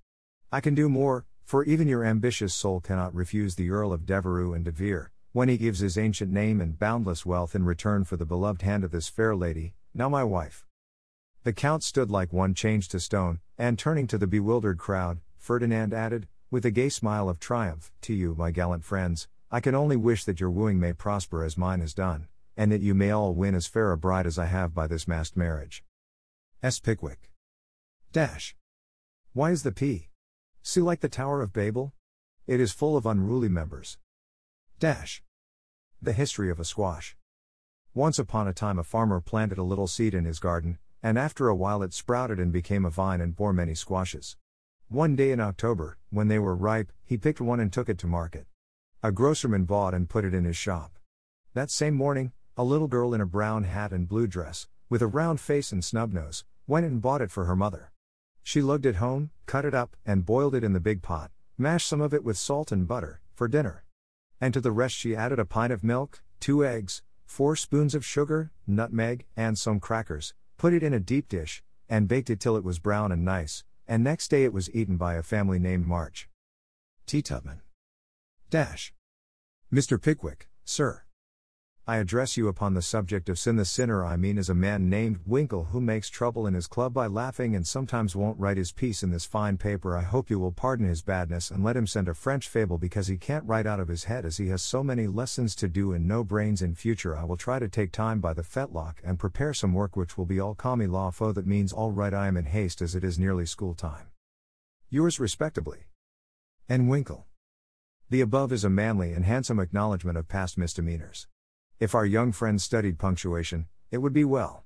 I can do more, for even your ambitious soul cannot refuse the Earl of Devereux and De Vere, when he gives his ancient name and boundless wealth in return for the beloved hand of this fair lady, now my wife. The Count stood like one changed to stone, and turning to the bewildered crowd, Ferdinand added, with a gay smile of triumph, To you, my gallant friends, I can only wish that your wooing may prosper as mine has done and that you may all win as fair a bride as I have by this masked marriage. S. Pickwick. Dash. Why is the P. C. like the Tower of Babel? It is full of unruly members. Dash. The history of a squash. Once upon a time, a farmer planted a little seed in his garden, and after a while it sprouted and became a vine and bore many squashes. One day in October, when they were ripe, he picked one and took it to market. A grocerman bought and put it in his shop. That same morning, a little girl in a brown hat and blue dress, with a round face and snub nose, went and bought it for her mother. She lugged it home, cut it up, and boiled it in the big pot, mashed some of it with salt and butter, for dinner. And to the rest she added a pint of milk, two eggs, four spoons of sugar, nutmeg, and some crackers, put it in a deep dish, and baked it till it was brown and nice, and next day it was eaten by a family named March. T. Tupman. Dash. Mr. Pickwick, sir. I address you upon the subject of sin. The sinner I mean is a man named Winkle who makes trouble in his club by laughing and sometimes won't write his piece in this fine paper. I hope you will pardon his badness and let him send a French fable because he can't write out of his head as he has so many lessons to do and no brains in future. I will try to take time by the fetlock and prepare some work which will be all commis la faux that means all right I am in haste as it is nearly school time. Yours respectably. N. Winkle. The above is a manly and handsome acknowledgement of past misdemeanors. If our young friend studied punctuation, it would be well.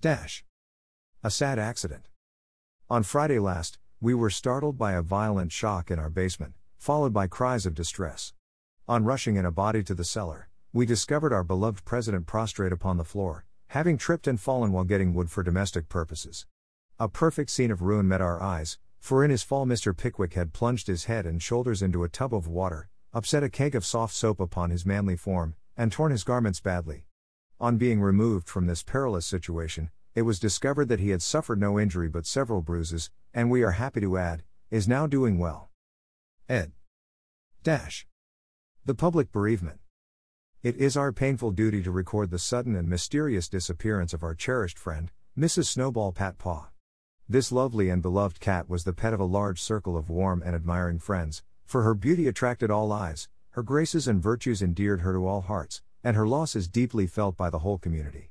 Dash. A sad accident. On Friday last, we were startled by a violent shock in our basement, followed by cries of distress. On rushing in a body to the cellar, we discovered our beloved president prostrate upon the floor, having tripped and fallen while getting wood for domestic purposes. A perfect scene of ruin met our eyes, for in his fall Mr. Pickwick had plunged his head and shoulders into a tub of water, upset a keg of soft soap upon his manly form, and torn his garments badly. On being removed from this perilous situation, It was discovered that he had suffered no injury but several bruises, and we are happy to add, is now doing well. Ed. Dash. The public bereavement. It is our painful duty to record the sudden and mysterious disappearance of our cherished friend, Mrs. Snowball Pat Paw. This lovely and beloved cat was the pet of a large circle of warm and admiring friends, for her beauty attracted all eyes, her graces and virtues endeared her to all hearts, and her loss is deeply felt by the whole community.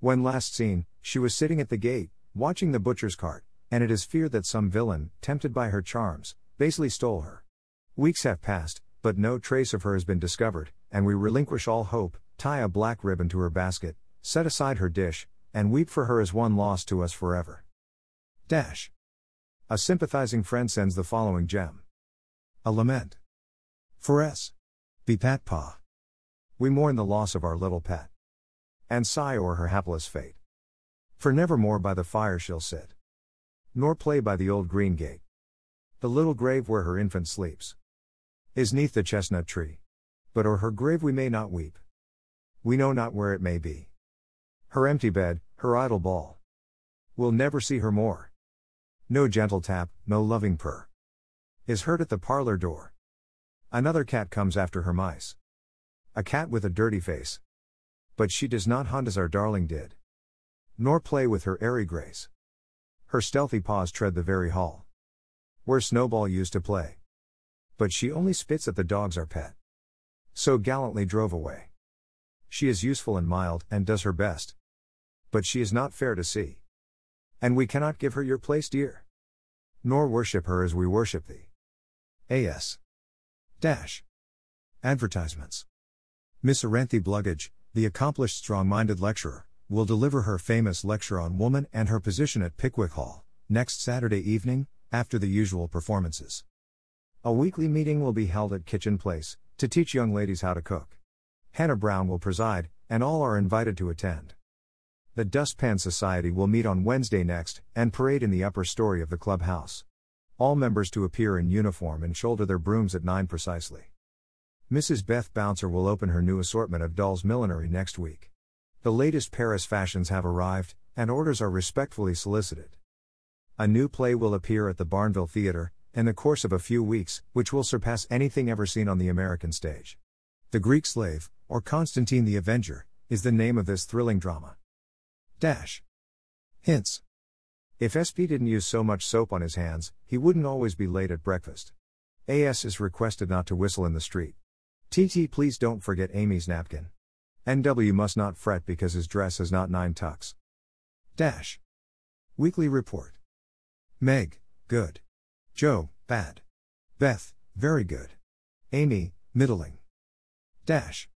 When last seen, she was sitting at the gate, watching the butcher's cart, and it is feared that some villain, tempted by her charms, basely stole her. Weeks have passed, but no trace of her has been discovered, and we relinquish all hope, tie a black ribbon to her basket, set aside her dish, and weep for her as one lost to us forever. Dash. A sympathizing friend sends the following gem. A lament. For S. B. Pat Paw. We mourn the loss of our little pet. And sigh o'er her hapless fate. For nevermore by the fire she'll sit. Nor play by the old green gate. The little grave where her infant sleeps. Is neath the chestnut tree. But o'er her grave we may not weep. We know not where it may be. Her empty bed, her idle ball. We'll never see her more. No gentle tap, no loving purr. Is heard at the parlor door. Another cat comes after her mice. A cat with a dirty face. But she does not hunt as our darling did. Nor play with her airy grace. Her stealthy paws tread the very hall. Where Snowball used to play. But she only spits at the dogs our pet. So gallantly drove away. She is useful and mild, and does her best. But she is not fair to see. And we cannot give her your place, dear. Nor worship her as we worship thee. A.S. Dash. Advertisements. Miss Oranthy Bluggage, the accomplished strong minded lecturer, will deliver her famous lecture on woman and her position at Pickwick Hall, next Saturday evening, after the usual performances. A weekly meeting will be held at Kitchen Place, to teach young ladies how to cook. Hannah Brown will preside, and all are invited to attend. The Dustpan Society will meet on Wednesday next and parade in the upper story of the clubhouse. All members to appear in uniform and shoulder their brooms at 9 precisely. Mrs. Beth Bouncer will open her new assortment of dolls' millinery next week. The latest Paris fashions have arrived, and orders are respectfully solicited. A new play will appear at the Barnville Theatre, in the course of a few weeks, which will surpass anything ever seen on the American stage. The Greek Slave, or Constantine the Avenger, is the name of this thrilling drama. Dash. Hints. If SP didn't use so much soap on his hands, he wouldn't always be late at breakfast. AS is requested not to whistle in the street. TT please don't forget Amy's napkin. NW must not fret because his dress has not nine tucks. Dash. Weekly Report. Meg, good. Jo, bad. Beth, very good. Amy, middling. Dash.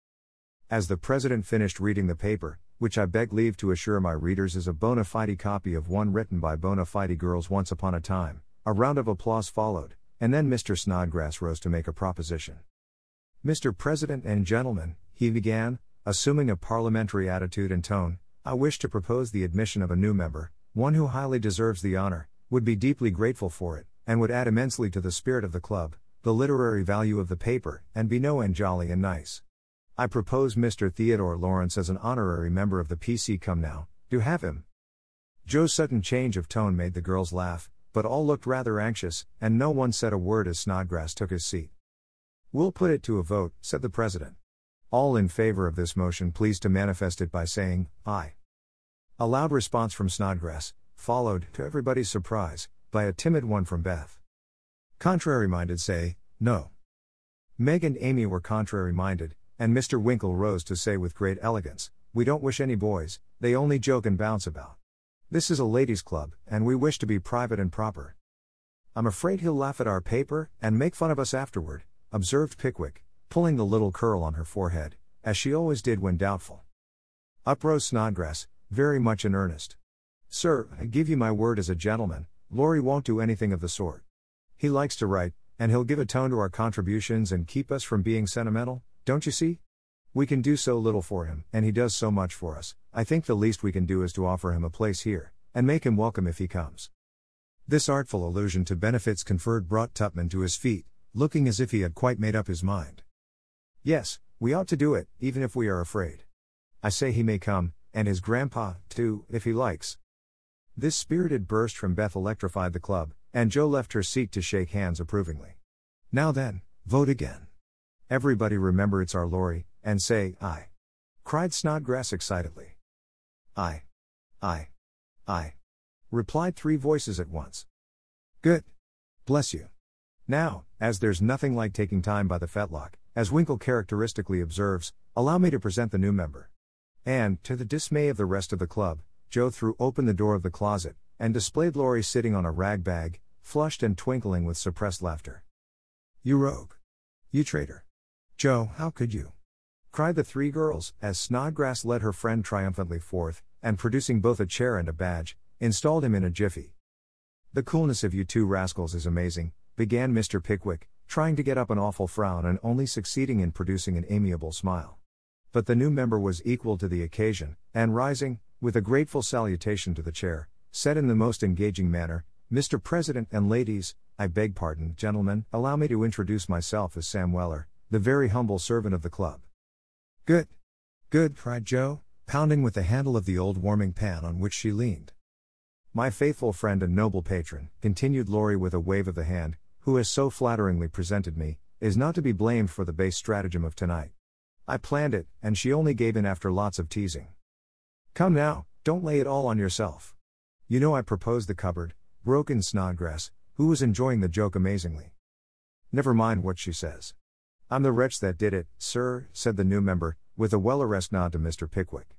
As the president finished reading the paper, which I beg leave to assure my readers is a bona fide copy of one written by bona fide girls once upon a time. A round of applause followed, and then Mr. Snodgrass rose to make a proposition. Mr. President and gentlemen, he began, assuming a parliamentary attitude and tone, I wish to propose the admission of a new member, one who highly deserves the honor, would be deeply grateful for it, and would add immensely to the spirit of the club, the literary value of the paper, and be no end jolly and nice. I propose Mr. Theodore Lawrence as an honorary member of the PC. Come now, do have him. Jo's sudden change of tone made the girls laugh, but all looked rather anxious, and no one said a word as Snodgrass took his seat. We'll put it to a vote, said the president. All in favor of this motion, please to manifest it by saying, Aye. A loud response from Snodgrass, followed, to everybody's surprise, by a timid one from Beth. Contrary minded say, No. Meg and Amy were contrary minded, and Mr. Winkle rose to say with great elegance, We don't wish any boys, they only joke and bounce about. This is a ladies' club, and we wish to be private and proper. I'm afraid he'll laugh at our paper, and make fun of us afterward, observed Pickwick, pulling the little curl on her forehead, as she always did when doubtful. Up rose Snodgrass, very much in earnest. Sir, I give you my word as a gentleman, Laurie won't do anything of the sort. He likes to write, and he'll give a tone to our contributions and keep us from being sentimental. Don't you see? We can do so little for him, and he does so much for us. I think the least we can do is to offer him a place here, and make him welcome if he comes. This artful allusion to benefits conferred brought Tupman to his feet, looking as if he had quite made up his mind. Yes, we ought to do it, even if we are afraid. I say he may come, and his grandpa, too, if he likes. This spirited burst from Beth electrified the club, and Jo left her seat to shake hands approvingly. Now then, vote again. Everybody remember it's our Laurie, and say, aye. Cried Snodgrass excitedly. Aye. Aye. Aye. Replied three voices at once. Good. Bless you. Now, as there's nothing like taking time by the fetlock, as Winkle characteristically observes, allow me to present the new member. And, to the dismay of the rest of the club, Jo threw open the door of the closet, and displayed Laurie sitting on a rag bag, flushed and twinkling with suppressed laughter. You rogue. You traitor. Jo, how could you? cried the three girls, as Snodgrass led her friend triumphantly forth, and producing both a chair and a badge, installed him in a jiffy. The coolness of you two rascals is amazing, began Mr. Pickwick, trying to get up an awful frown and only succeeding in producing an amiable smile. But the new member was equal to the occasion, and rising, with a grateful salutation to the chair, said in the most engaging manner, Mr. President and ladies, I beg pardon, gentlemen, allow me to introduce myself as Sam Weller, the very humble servant of the club. Good. Good, cried Jo, pounding with the handle of the old warming pan on which she leaned. My faithful friend and noble patron, continued Laurie with a wave of the hand, who has so flatteringly presented me, is not to be blamed for the base stratagem of tonight. I planned it, and she only gave in after lots of teasing. Come now, don't lay it all on yourself. You know I proposed the cupboard, broke in Snodgrass, who was enjoying the joke amazingly. Never mind what she says. I'm the wretch that did it, sir, said the new member, with a Wellerish nod to Mr. Pickwick.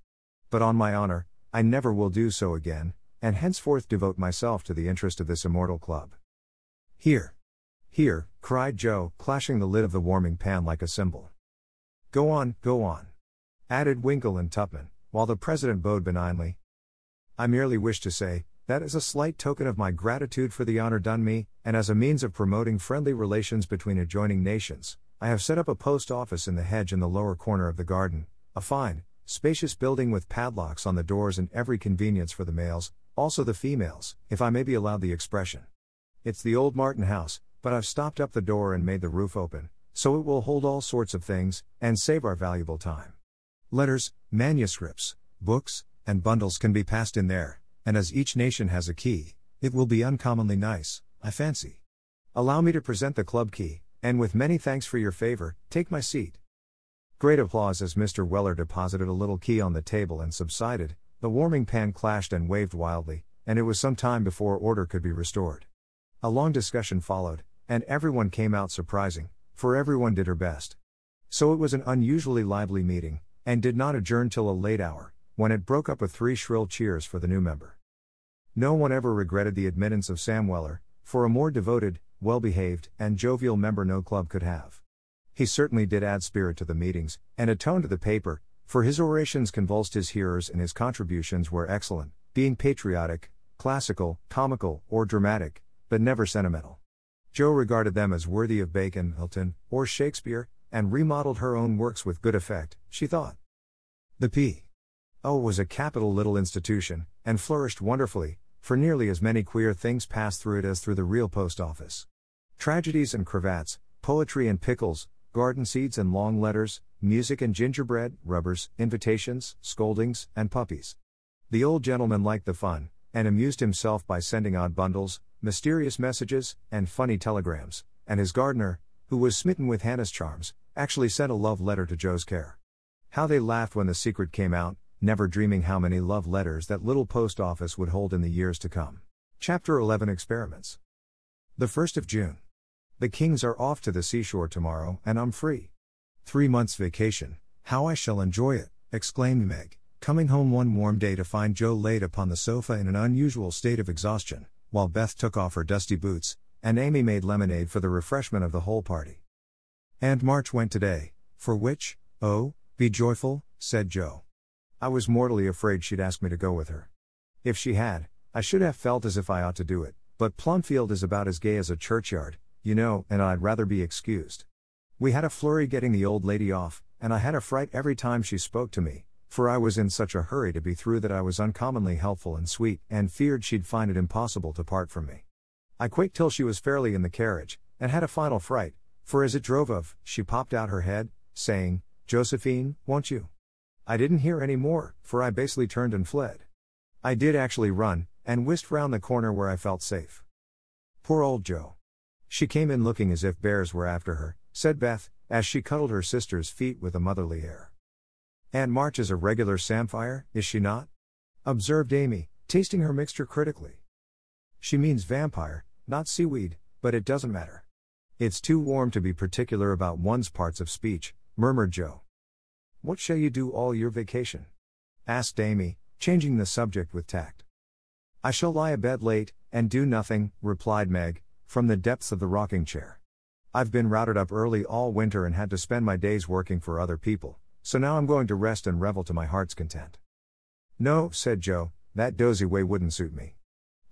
But on my honor, I never will do so again, and henceforth devote myself to the interest of this immortal club. Here. Here, cried Jo, clashing the lid of the warming pan like a cymbal. Go on, go on. Added Winkle and Tupman while the president bowed benignly. I merely wish to say, that as a slight token of my gratitude for the honor done me, and as a means of promoting friendly relations between adjoining nations, I have set up a post office in the hedge in the lower corner of the garden, a fine, spacious building with padlocks on the doors and every convenience for the males, also the females, if I may be allowed the expression. It's the old Martin house, but I've stopped up the door and made the roof open, so it will hold all sorts of things, and save our valuable time. Letters, manuscripts, books, and bundles can be passed in there, and as each nation has a key, it will be uncommonly nice, I fancy. Allow me to present the club key, and with many thanks for your favor, take my seat. Great applause as Mr. Weller deposited a little key on the table and subsided, the warming pan clashed and waved wildly, and it was some time before order could be restored. A long discussion followed, and everyone came out surprising, for everyone did her best. So it was an unusually lively meeting, and did not adjourn till a late hour, when it broke up with three shrill cheers for the new member. No one ever regretted the admittance of Sam Weller, for a more devoted, well behaved, and jovial member no club could have. He certainly did add spirit to the meetings, and a tone to the paper, for his orations convulsed his hearers and his contributions were excellent, being patriotic, classical, comical, or dramatic, but never sentimental. Jo regarded them as worthy of Bacon, Milton, or Shakespeare, and remodeled her own works with good effect, she thought. The P. O was a capital little institution, and flourished wonderfully, for nearly as many queer things passed through it as through the real post office. Tragedies and cravats, poetry and pickles, garden seeds and long letters, music and gingerbread, rubbers, invitations, scoldings, and puppies. The old gentleman liked the fun, and amused himself by sending odd bundles, mysterious messages, and funny telegrams, and his gardener, who was smitten with Hannah's charms, actually sent a love letter to Jo's care. How they laughed when the secret came out, never dreaming how many love letters that little post office would hold in the years to come. Chapter 11 Experiments. The 1st of June. The Kings are off to the seashore tomorrow, and I'm free. Three months' vacation, how I shall enjoy it, exclaimed Meg, coming home one warm day to find Jo laid upon the sofa in an unusual state of exhaustion, while Beth took off her dusty boots, and Amy made lemonade for the refreshment of the whole party. Aunt March went today, for which, oh, be joyful, said Jo. I was mortally afraid she'd ask me to go with her. If she had, I should have felt as if I ought to do it, but Plumfield is about as gay as a churchyard, you know, and I'd rather be excused. We had a flurry getting the old lady off, and I had a fright every time she spoke to me, for I was in such a hurry to be through that I was uncommonly helpful and sweet, and feared she'd find it impossible to part from me. I quaked till she was fairly in the carriage, and had a final fright, for as it drove off, she popped out her head, saying, Josephine, won't you? I didn't hear any more, for I basely turned and fled. I did actually run, and whisked round the corner where I felt safe. Poor old Jo. She came in looking as if bears were after her, said Beth, as she cuddled her sister's feet with a motherly air. Aunt March is a regular samphire, is she not? observed Amy, tasting her mixture critically. She means vampire, not seaweed, but it doesn't matter. It's too warm to be particular about one's parts of speech, murmured Jo. What shall you do all your vacation? asked Amy, changing the subject with tact. I shall lie abed late, and do nothing, replied Meg, from the depths of the rocking chair. I've been routed up early all winter and had to spend my days working for other people, so now I'm going to rest and revel to my heart's content. No, said Jo, that dozy way wouldn't suit me.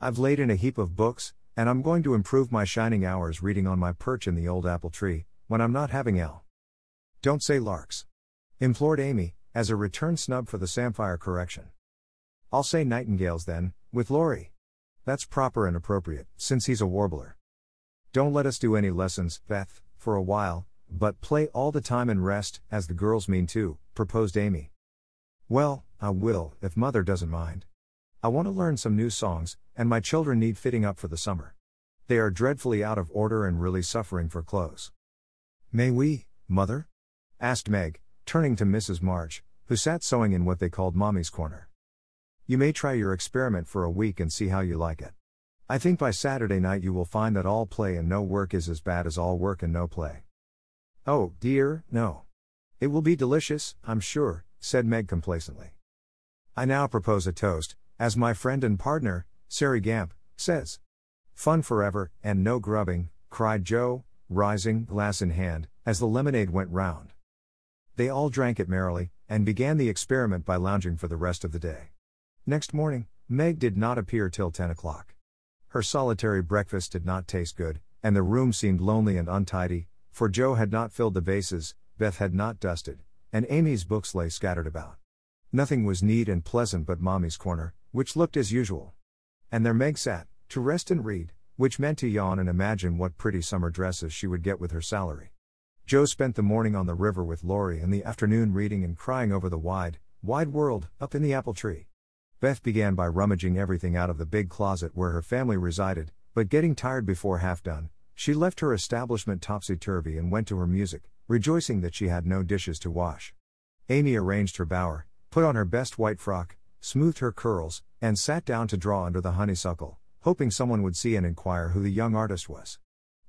I've laid in a heap of books, and I'm going to improve my shining hours reading on my perch in the old apple tree, when I'm not having L. Don't say larks implored Amy, as a return snub for the Samphire correction. I'll say nightingales then, with Laurie. That's proper and appropriate, since he's a warbler. Don't let us do any lessons, Beth, for a while, but play all the time and rest, as the girls mean to, proposed Amy. Well, I will, if mother doesn't mind. I want to learn some new songs, and my children need fitting up for the summer. They are dreadfully out of order and really suffering for clothes. May we, mother? asked Meg, turning to Mrs. March, who sat sewing in what they called Marmee's Corner. You may try your experiment for a week and see how you like it. I think by Saturday night you will find that all play and no work is as bad as all work and no play. Oh, dear, no. It will be delicious, I'm sure, said Meg complacently. I now propose a toast, as my friend and partner, Sairy Gamp, says. Fun forever, and no grubbing, cried Jo, rising, glass in hand, as the lemonade went round. They all drank it merrily, and began the experiment by lounging for the rest of the day. Next morning, Meg did not appear till 10 o'clock. Her solitary breakfast did not taste good, and the room seemed lonely and untidy, for Jo had not filled the vases, Beth had not dusted, and Amy's books lay scattered about. Nothing was neat and pleasant but Marmee's corner, which looked as usual. And there Meg sat, to rest and read, which meant to yawn and imagine what pretty summer dresses she would get with her salary. Jo spent the morning on the river with Laurie and the afternoon reading and crying over the wide, wide world, up in the apple tree. Beth began by rummaging everything out of the big closet where her family resided, but getting tired before half done, she left her establishment topsy turvy and went to her music, rejoicing that she had no dishes to wash. Amy arranged her bower, put on her best white frock, smoothed her curls, and sat down to draw under the honeysuckle, hoping someone would see and inquire who the young artist was.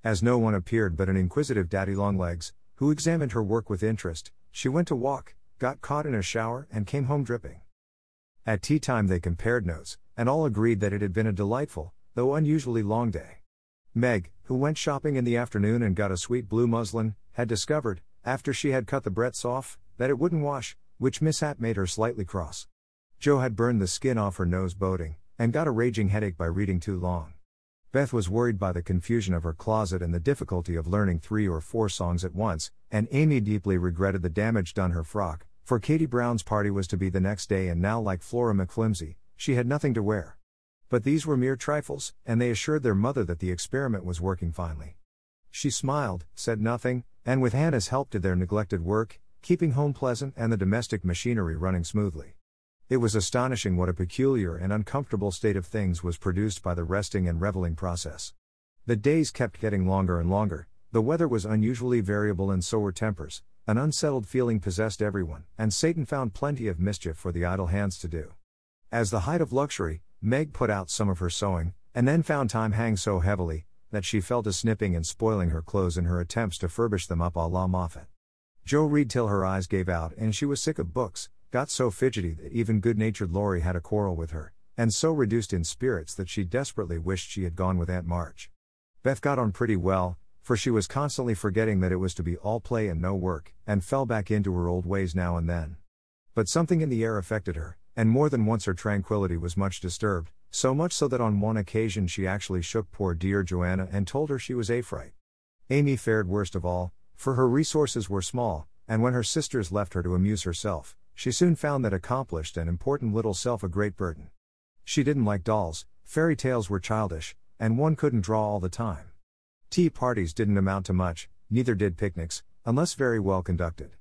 As no one appeared but an inquisitive daddy longlegs, who examined her work with interest, she went to walk, got caught in a shower, and came home dripping. At tea time they compared notes, and all agreed that it had been a delightful, though unusually long day. Meg, who went shopping in the afternoon and got a sweet blue muslin, had discovered, after she had cut the breadths off, that it wouldn't wash, which mishap made her slightly cross. Jo had burned the skin off her nose boating, and got a raging headache by reading too long. Beth was worried by the confusion of her closet and the difficulty of learning three or four songs at once, and Amy deeply regretted the damage done her frock, for Katie Brown's party was to be the next day and now, like Flora McFlimsey, she had nothing to wear. But these were mere trifles, and they assured their mother that the experiment was working finely. She smiled, said nothing, and with Hannah's help did their neglected work, keeping home pleasant and the domestic machinery running smoothly. It was astonishing what a peculiar and uncomfortable state of things was produced by the resting and reveling process. The days kept getting longer and longer, the weather was unusually variable and so were tempers, an unsettled feeling possessed everyone, and Satan found plenty of mischief for the idle hands to do. As the height of luxury, Meg put out some of her sewing, and then found time hang so heavily, that she fell to snipping and spoiling her clothes in her attempts to furbish them up a la Moffat. Jo read till her eyes gave out and she was sick of books, got so fidgety that even good natured Laurie had a quarrel with her, and so reduced in spirits that she desperately wished she had gone with Aunt March. Beth got on pretty well, for she was constantly forgetting that it was to be all play and no work, and fell back into her old ways now and then. But something in the air affected her, and more than once her tranquility was much disturbed, so much so that on one occasion she actually shook poor dear Joanna and told her she was a fright. Amy fared worst of all, for her resources were small, and when her sisters left her to amuse herself, she soon found that accomplished and important little self a great burden. She didn't like dolls, fairy tales were childish, and one couldn't draw all the time. Tea parties didn't amount to much, neither did picnics, unless very well conducted.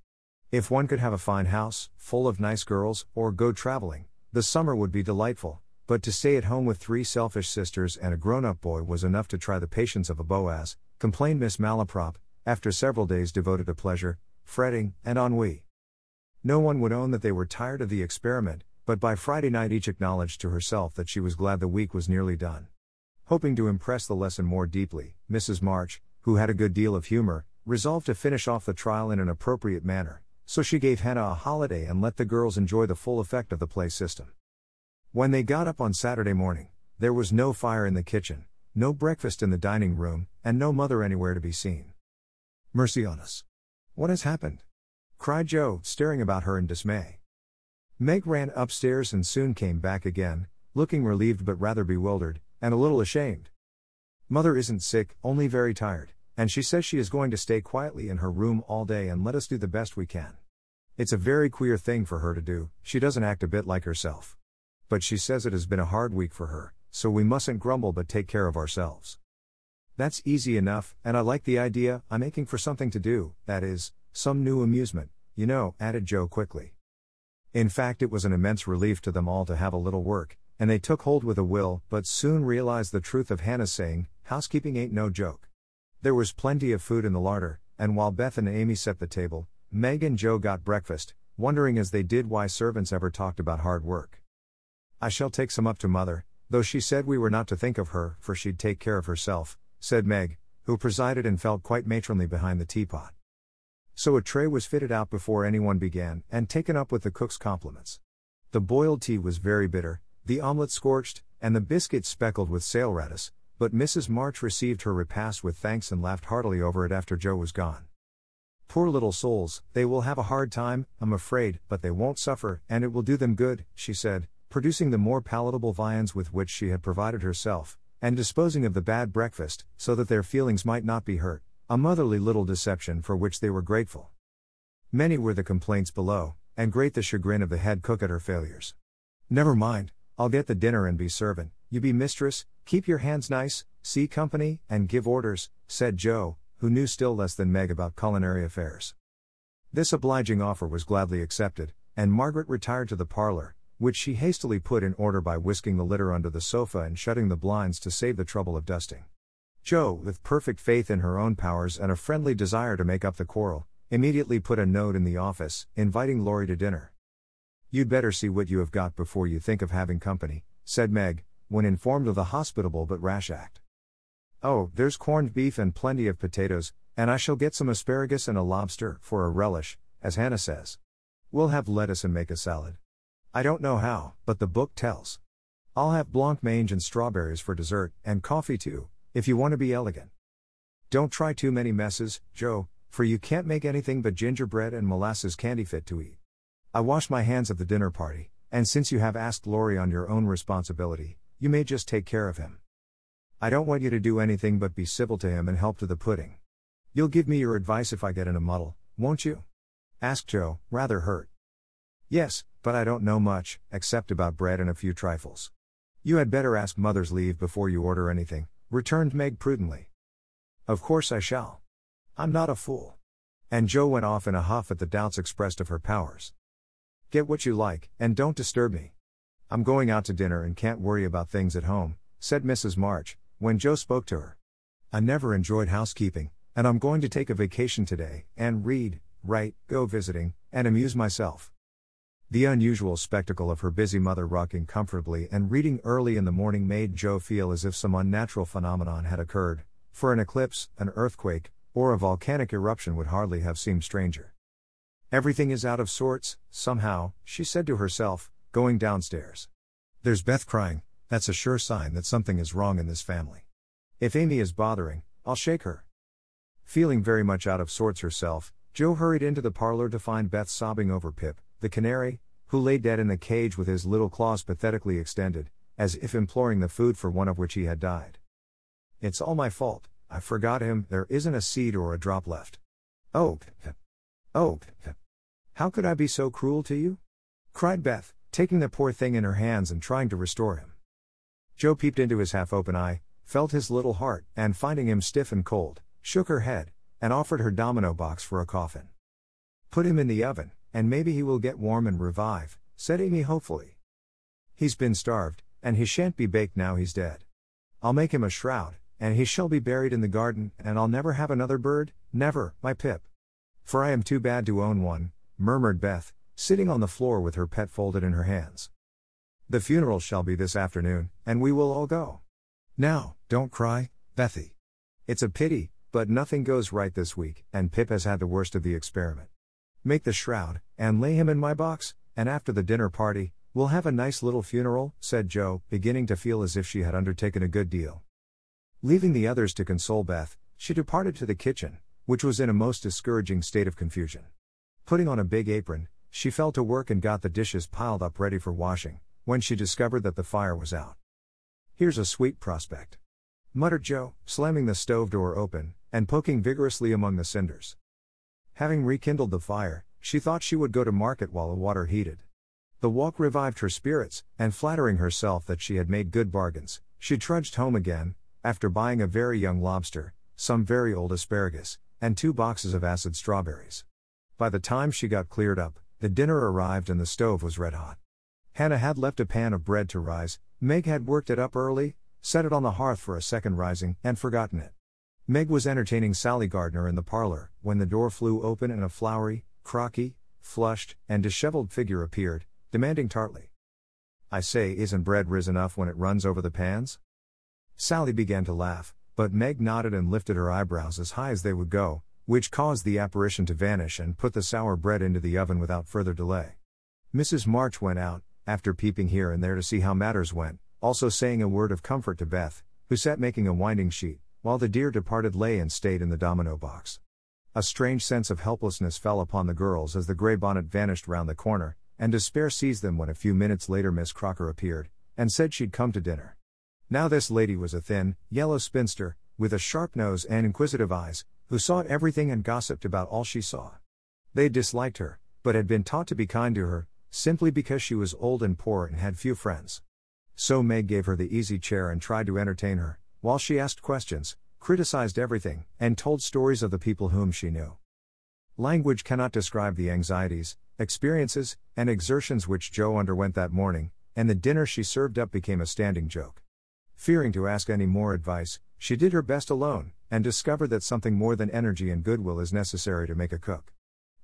If one could have a fine house, full of nice girls, or go traveling, the summer would be delightful, but to stay at home with three selfish sisters and a grown up boy was enough to try the patience of a Boaz, complained Miss Malaprop, after several days devoted to pleasure, fretting, and ennui. No one would own that they were tired of the experiment, but by Friday night each acknowledged to herself that she was glad the week was nearly done. Hoping to impress the lesson more deeply, Mrs. March, who had a good deal of humor, resolved to finish off the trial in an appropriate manner, so she gave Hannah a holiday and let the girls enjoy the full effect of the play system. When they got up on Saturday morning, there was no fire in the kitchen, no breakfast in the dining room, and no mother anywhere to be seen. Mercy on us. What has happened? cried Jo, staring about her in dismay. Meg ran upstairs and soon came back again, looking relieved but rather bewildered, and a little ashamed. Mother isn't sick, only very tired, and she says she is going to stay quietly in her room all day and let us do the best we can. It's a very queer thing for her to do, she doesn't act a bit like herself. But she says it has been a hard week for her, so we mustn't grumble but take care of ourselves. That's easy enough, and I like the idea I'm aching for something to do, that is, some new amusement, you know, added Jo quickly. In fact, it was an immense relief to them all to have a little work, and they took hold with a will, but soon realized the truth of Hannah's saying, housekeeping ain't no joke. There was plenty of food in the larder, and while Beth and Amy set the table, Meg and Jo got breakfast, wondering as they did why servants ever talked about hard work. I shall take some up to mother, though she said we were not to think of her, for she'd take care of herself, said Meg, who presided and felt quite matronly behind the teapot so a tray was fitted out before anyone began, and taken up with the cook's compliments. The boiled tea was very bitter, the omelette scorched, and the biscuits speckled with saleratus, but Mrs. March received her repast with thanks and laughed heartily over it after Jo was gone. Poor little souls, they will have a hard time, I'm afraid, but they won't suffer, and it will do them good, she said, producing the more palatable viands with which she had provided herself, and disposing of the bad breakfast, so that their feelings might not be hurt. A motherly little deception for which they were grateful. Many were the complaints below, and great the chagrin of the head cook at her failures. Never mind, I'll get the dinner and be servant, you be mistress, keep your hands nice, see company, and give orders, said Jo, who knew still less than Meg about culinary affairs. This obliging offer was gladly accepted, and Margaret retired to the parlor, which she hastily put in order by whisking the litter under the sofa and shutting the blinds to save the trouble of dusting. Jo, with perfect faith in her own powers and a friendly desire to make up the quarrel, immediately put a note in the office, inviting Laurie to dinner. You'd better see what you have got before you think of having company, said Meg, when informed of the hospitable but rash act. Oh, there's corned beef and plenty of potatoes, and I shall get some asparagus and a lobster, for a relish, as Hannah says. We'll have lettuce and make a salad. I don't know how, but the book tells. I'll have blanc mange and strawberries for dessert, and coffee too, if you want to be elegant. Don't try too many messes, Jo, for you can't make anything but gingerbread and molasses candy fit to eat. I wash my hands of the dinner party, and since you have asked Laurie on your own responsibility, you may just take care of him. I don't want you to do anything but be civil to him and help to the pudding. You'll give me your advice if I get in a muddle, won't you? asked Jo, rather hurt. Yes, but I don't know much, except about bread and a few trifles. You had better ask mother's leave before you order anything, returned Meg prudently. Of course I shall. I'm not a fool. And Jo went off in a huff at the doubts expressed of her powers. Get what you like, and don't disturb me. I'm going out to dinner and can't worry about things at home, said Mrs. March, when Jo spoke to her. I never enjoyed housekeeping, and I'm going to take a vacation today, and read, write, go visiting, and amuse myself. The unusual spectacle of her busy mother rocking comfortably and reading early in the morning made Jo feel as if some unnatural phenomenon had occurred, for an eclipse, an earthquake, or a volcanic eruption would hardly have seemed stranger. Everything is out of sorts, somehow, she said to herself, going downstairs. There's Beth crying, that's a sure sign that something is wrong in this family. If Amy is bothering, I'll shake her. Feeling very much out of sorts herself, Jo hurried into the parlor to find Beth sobbing over Pip, the canary, who lay dead in the cage with his little claws pathetically extended, as if imploring the food for one of which he had died. It's all my fault, I forgot him, there isn't a seed or a drop left. Oh. Oh, How could I be so cruel to you? cried Beth, taking the poor thing in her hands and trying to restore him. Jo peeped into his half open eye, felt his little heart, and finding him stiff and cold, shook her head, and offered her domino box for a coffin. Put him in the oven, and maybe he will get warm and revive, said Amy hopefully. He's been starved, and he shan't be baked now he's dead. I'll make him a shroud, and he shall be buried in the garden, and I'll never have another bird, never, my Pip. For I am too bad to own one, murmured Beth, sitting on the floor with her pet folded in her hands. The funeral shall be this afternoon, and we will all go. Now, don't cry, Bethy. It's a pity, but nothing goes right this week, and Pip has had the worst of the experiment. Make the shroud, and lay him in my box, and after the dinner party, we'll have a nice little funeral, said Jo, beginning to feel as if she had undertaken a good deal. Leaving the others to console Beth, she departed to the kitchen, which was in a most discouraging state of confusion. Putting on a big apron, she fell to work and got the dishes piled up ready for washing, when she discovered that the fire was out. Here's a sweet prospect. Muttered Jo, slamming the stove door open, and poking vigorously among the cinders. Having rekindled the fire, she thought she would go to market while the water heated. The walk revived her spirits, and flattering herself that she had made good bargains, she trudged home again, after buying a very young lobster, some very old asparagus, and two boxes of acid strawberries. By the time she got cleared up, the dinner arrived and the stove was red hot. Hannah had left a pan of bread to rise, Meg had worked it up early, set it on the hearth for a second rising, and forgotten it. Meg was entertaining Sally Gardner in the parlor when the door flew open and a floury, crocky, flushed, and disheveled figure appeared, demanding tartly, I say, isn't bread risen enough when it runs over the pans? Sally began to laugh, but Meg nodded and lifted her eyebrows as high as they would go, which caused the apparition to vanish and put the sour bread into the oven without further delay. Mrs. March went out, after peeping here and there to see how matters went, also saying a word of comfort to Beth, who sat making a winding sheet, while the dear departed lay and stayed in the domino box. A strange sense of helplessness fell upon the girls as the gray bonnet vanished round the corner, and despair seized them when a few minutes later Miss Crocker appeared, and said she'd come to dinner. Now, this lady was a thin, yellow spinster, with a sharp nose and inquisitive eyes, who sought everything and gossiped about all she saw. They disliked her, but had been taught to be kind to her, simply because she was old and poor and had few friends. So Meg gave her the easy chair and tried to entertain her, while she asked questions, criticized everything, and told stories of the people whom she knew. Language cannot describe the anxieties, experiences, and exertions which Jo underwent that morning, and the dinner she served up became a standing joke. Fearing to ask any more advice, she did her best alone, and discovered that something more than energy and goodwill is necessary to make a cook.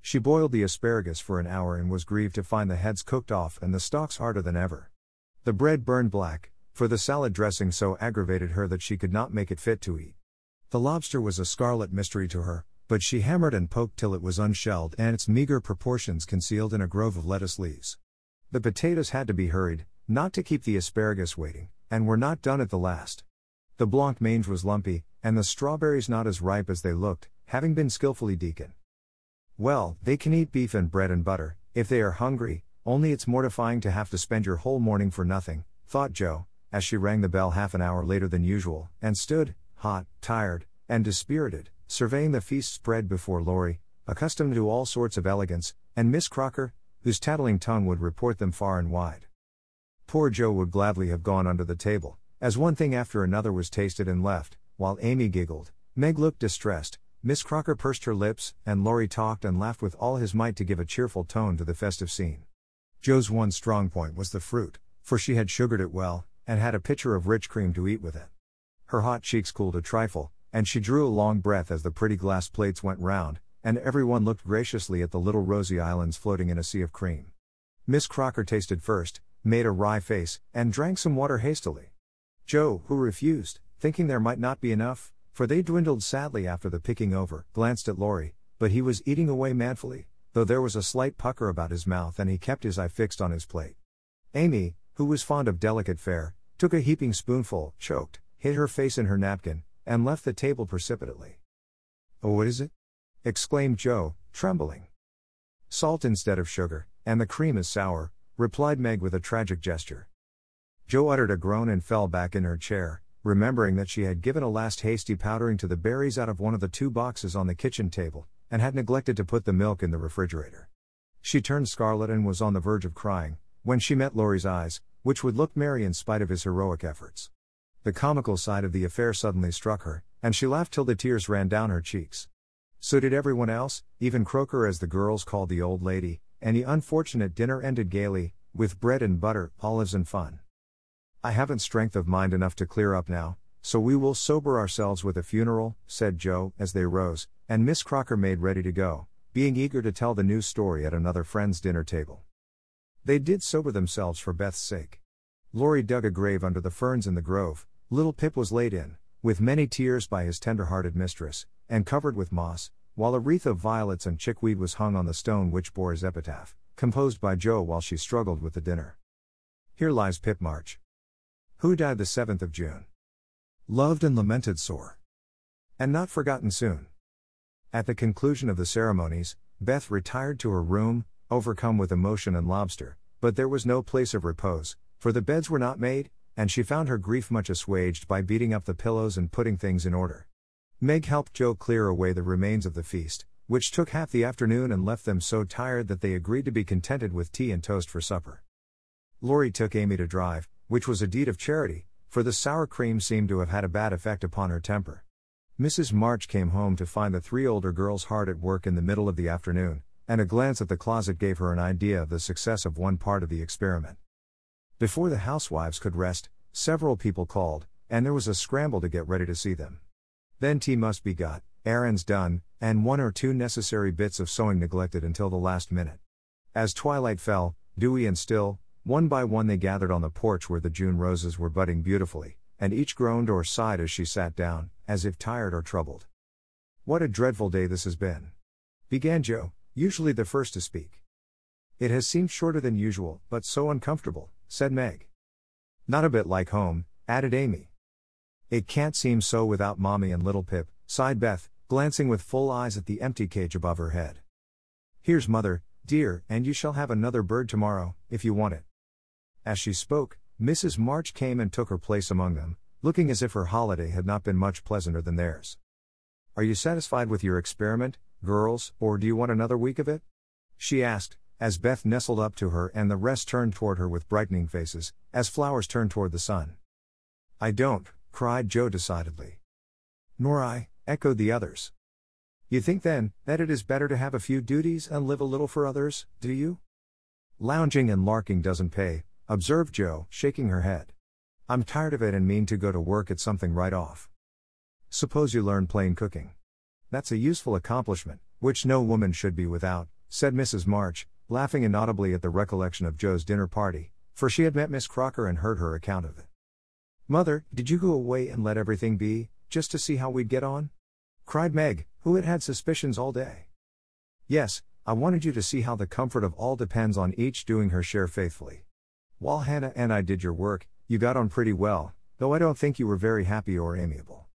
She boiled the asparagus for an hour and was grieved to find the heads cooked off and the stalks harder than ever. The bread burned black, for the salad dressing so aggravated her that she could not make it fit to eat. The lobster was a scarlet mystery to her, but she hammered and poked till it was unshelled and its meager proportions concealed in a grove of lettuce leaves. The potatoes had to be hurried, not to keep the asparagus waiting, and were not done at the last. The blanc mange was lumpy, and the strawberries not as ripe as they looked, having been skillfully deaconed. Well, they can eat beef and bread and butter, if they are hungry, only it's mortifying to have to spend your whole morning for nothing, thought Jo, as she rang the bell half an hour later than usual, and stood, hot, tired, and dispirited, surveying the feast spread before Laurie, accustomed to all sorts of elegance, and Miss Crocker, whose tattling tongue would report them far and wide. Poor Jo would gladly have gone under the table, as one thing after another was tasted and left, while Amy giggled, Meg looked distressed, Miss Crocker pursed her lips, and Laurie talked and laughed with all his might to give a cheerful tone to the festive scene. Jo's one strong point was the fruit, for she had sugared it well, and had a pitcher of rich cream to eat with it. Her hot cheeks cooled a trifle, and she drew a long breath as the pretty glass plates went round, and everyone looked graciously at the little rosy islands floating in a sea of cream. Miss Crocker tasted first, made a wry face, and drank some water hastily. Jo, who refused, thinking there might not be enough, for they dwindled sadly after the picking over, glanced at Laurie, but he was eating away manfully, though there was a slight pucker about his mouth and he kept his eye fixed on his plate. Amy, who was fond of delicate fare, took a heaping spoonful, choked, hid her face in her napkin, and left the table precipitately. Oh, what is it? exclaimed Jo, trembling. Salt instead of sugar, and the cream is sour, replied Meg with a tragic gesture. Jo uttered a groan and fell back in her chair, remembering that she had given a last hasty powdering to the berries out of one of the two boxes on the kitchen table, and had neglected to put the milk in the refrigerator. She turned scarlet and was on the verge of crying, when she met Laurie's eyes, which would look merry in spite of his heroic efforts. The comical side of the affair suddenly struck her, and she laughed till the tears ran down her cheeks. So did everyone else, even Croaker, as the girls called the old lady, and the unfortunate dinner ended gaily, with bread and butter, olives, and fun. I haven't strength of mind enough to clear up now, so we will sober ourselves with a funeral, said Jo, as they rose, and Miss Crocker made ready to go, being eager to tell the new story at another friend's dinner table. They did sober themselves for Beth's sake. Laurie dug a grave under the ferns in the grove, little Pip was laid in, with many tears by his tender hearted mistress, and covered with moss, while a wreath of violets and chickweed was hung on the stone which bore his epitaph, composed by Jo while she struggled with the dinner. Here lies Pip March. Who died the 7th of June. Loved and lamented sore. And not forgotten soon. At the conclusion of the ceremonies, Beth retired to her room, overcome with emotion and lobster, but there was no place of repose, for the beds were not made, and she found her grief much assuaged by beating up the pillows and putting things in order. Meg helped Jo clear away the remains of the feast, which took half the afternoon and left them so tired that they agreed to be contented with tea and toast for supper. Laurie took Amy to drive, which was a deed of charity, for the sour cream seemed to have had a bad effect upon her temper. Mrs. March came home to find the three older girls hard at work in the middle of the afternoon, and a glance at the closet gave her an idea of the success of one part of the experiment. Before the housewives could rest, several people called, and there was a scramble to get ready to see them. Then tea must be got, errands done, and one or two necessary bits of sewing neglected until the last minute. As twilight fell, dewy and still, one by one they gathered on the porch where the June roses were budding beautifully, and each groaned or sighed as she sat down, as if tired or troubled. What a dreadful day this has been! began Jo, usually the first to speak. It has seemed shorter than usual, but so uncomfortable, said Meg. Not a bit like home, added Amy. It can't seem so without Marmee and little Pip, sighed Beth, glancing with full eyes at the empty cage above her head. Here's Mother, dear, and you shall have another bird tomorrow, if you want it. As she spoke, Mrs. March came and took her place among them, looking as if her holiday had not been much pleasanter than theirs. Are you satisfied with your experiment, girls, or do you want another week of it? She asked, as Beth nestled up to her and the rest turned toward her with brightening faces, as flowers turn toward the sun. I don't, cried Jo decidedly. Nor I, echoed the others. You think then, that it is better to have a few duties and live a little for others, do you? Lounging and larking doesn't pay, observed Jo, shaking her head. I'm tired of it and mean to go to work at something right off. Suppose you learn plain cooking. That's a useful accomplishment, which no woman should be without, said Mrs. March, laughing inaudibly at the recollection of Jo's dinner party, for she had met Miss Crocker and heard her account of it. Mother, did you go away and let everything be, just to see how we'd get on? cried Meg, who had had suspicions all day. Yes, I wanted you to see how the comfort of all depends on each doing her share faithfully. While Hannah and I did your work, you got on pretty well, though I don't think you were very happy or amiable.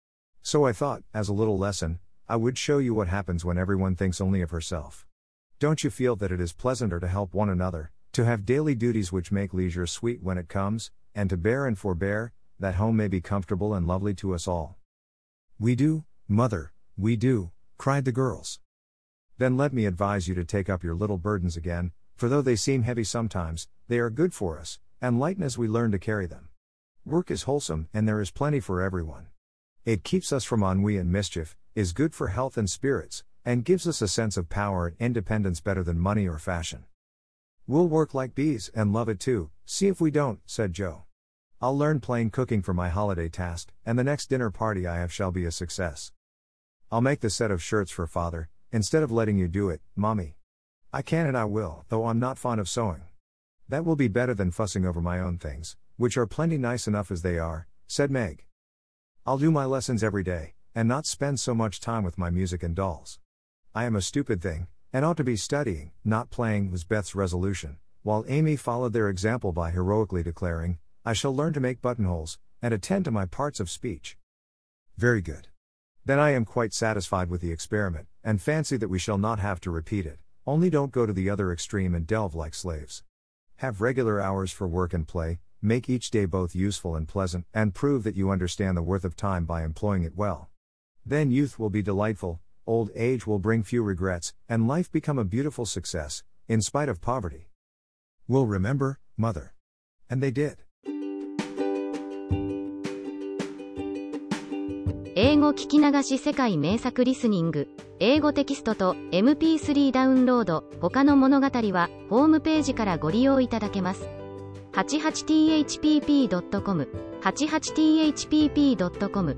So I thought, as a little lesson, I would show you what happens when everyone thinks only of herself. Don't you feel that it is pleasanter to help one another, to have daily duties which make leisure sweet when it comes, and to bear and forbear, that home may be comfortable and lovely to us all? We do, mother, we do, cried the girls. Then let me advise you to take up your little burdens again, for though they seem heavy sometimes, they are good for us, and lighten as we learn to carry them. Work is wholesome, and there is plenty for everyone. It keeps us from ennui and mischief, is good for health and spirits, and gives us a sense of power and independence better than money or fashion. We'll work like bees and love it too, see if we don't, said Jo. I'll learn plain cooking for my holiday task, and the next dinner party I have shall be a success. I'll make the set of shirts for father, instead of letting you do it, Marmee. I can and I will, though I'm not fond of sewing. That will be better than fussing over my own things, which are plenty nice enough as they are, said Meg. I'll do my lessons every day, and not spend so much time with my music and dolls. I am a stupid thing, and ought to be studying, not playing, was Beth's resolution, while Amy followed their example by heroically declaring, I shall learn to make buttonholes, and attend to my parts of speech. Very good. Then I am quite satisfied with the experiment, and fancy that we shall not have to repeat it. Only don't go to the other extreme and delve like slaves. Have regular hours for work and play, make each day both useful and pleasant, and prove that you understand the worth of time by employing it well. Then youth will be delightful, old age will bring few regrets, and life become a beautiful success, in spite of poverty. We'll remember, Mother. And they did. 英語聞き流し世界名作リスニング。英語テキストと MP3 ダウンロード。他の物語はホームページからご利用いただけます。88thpp.com、88thpp.com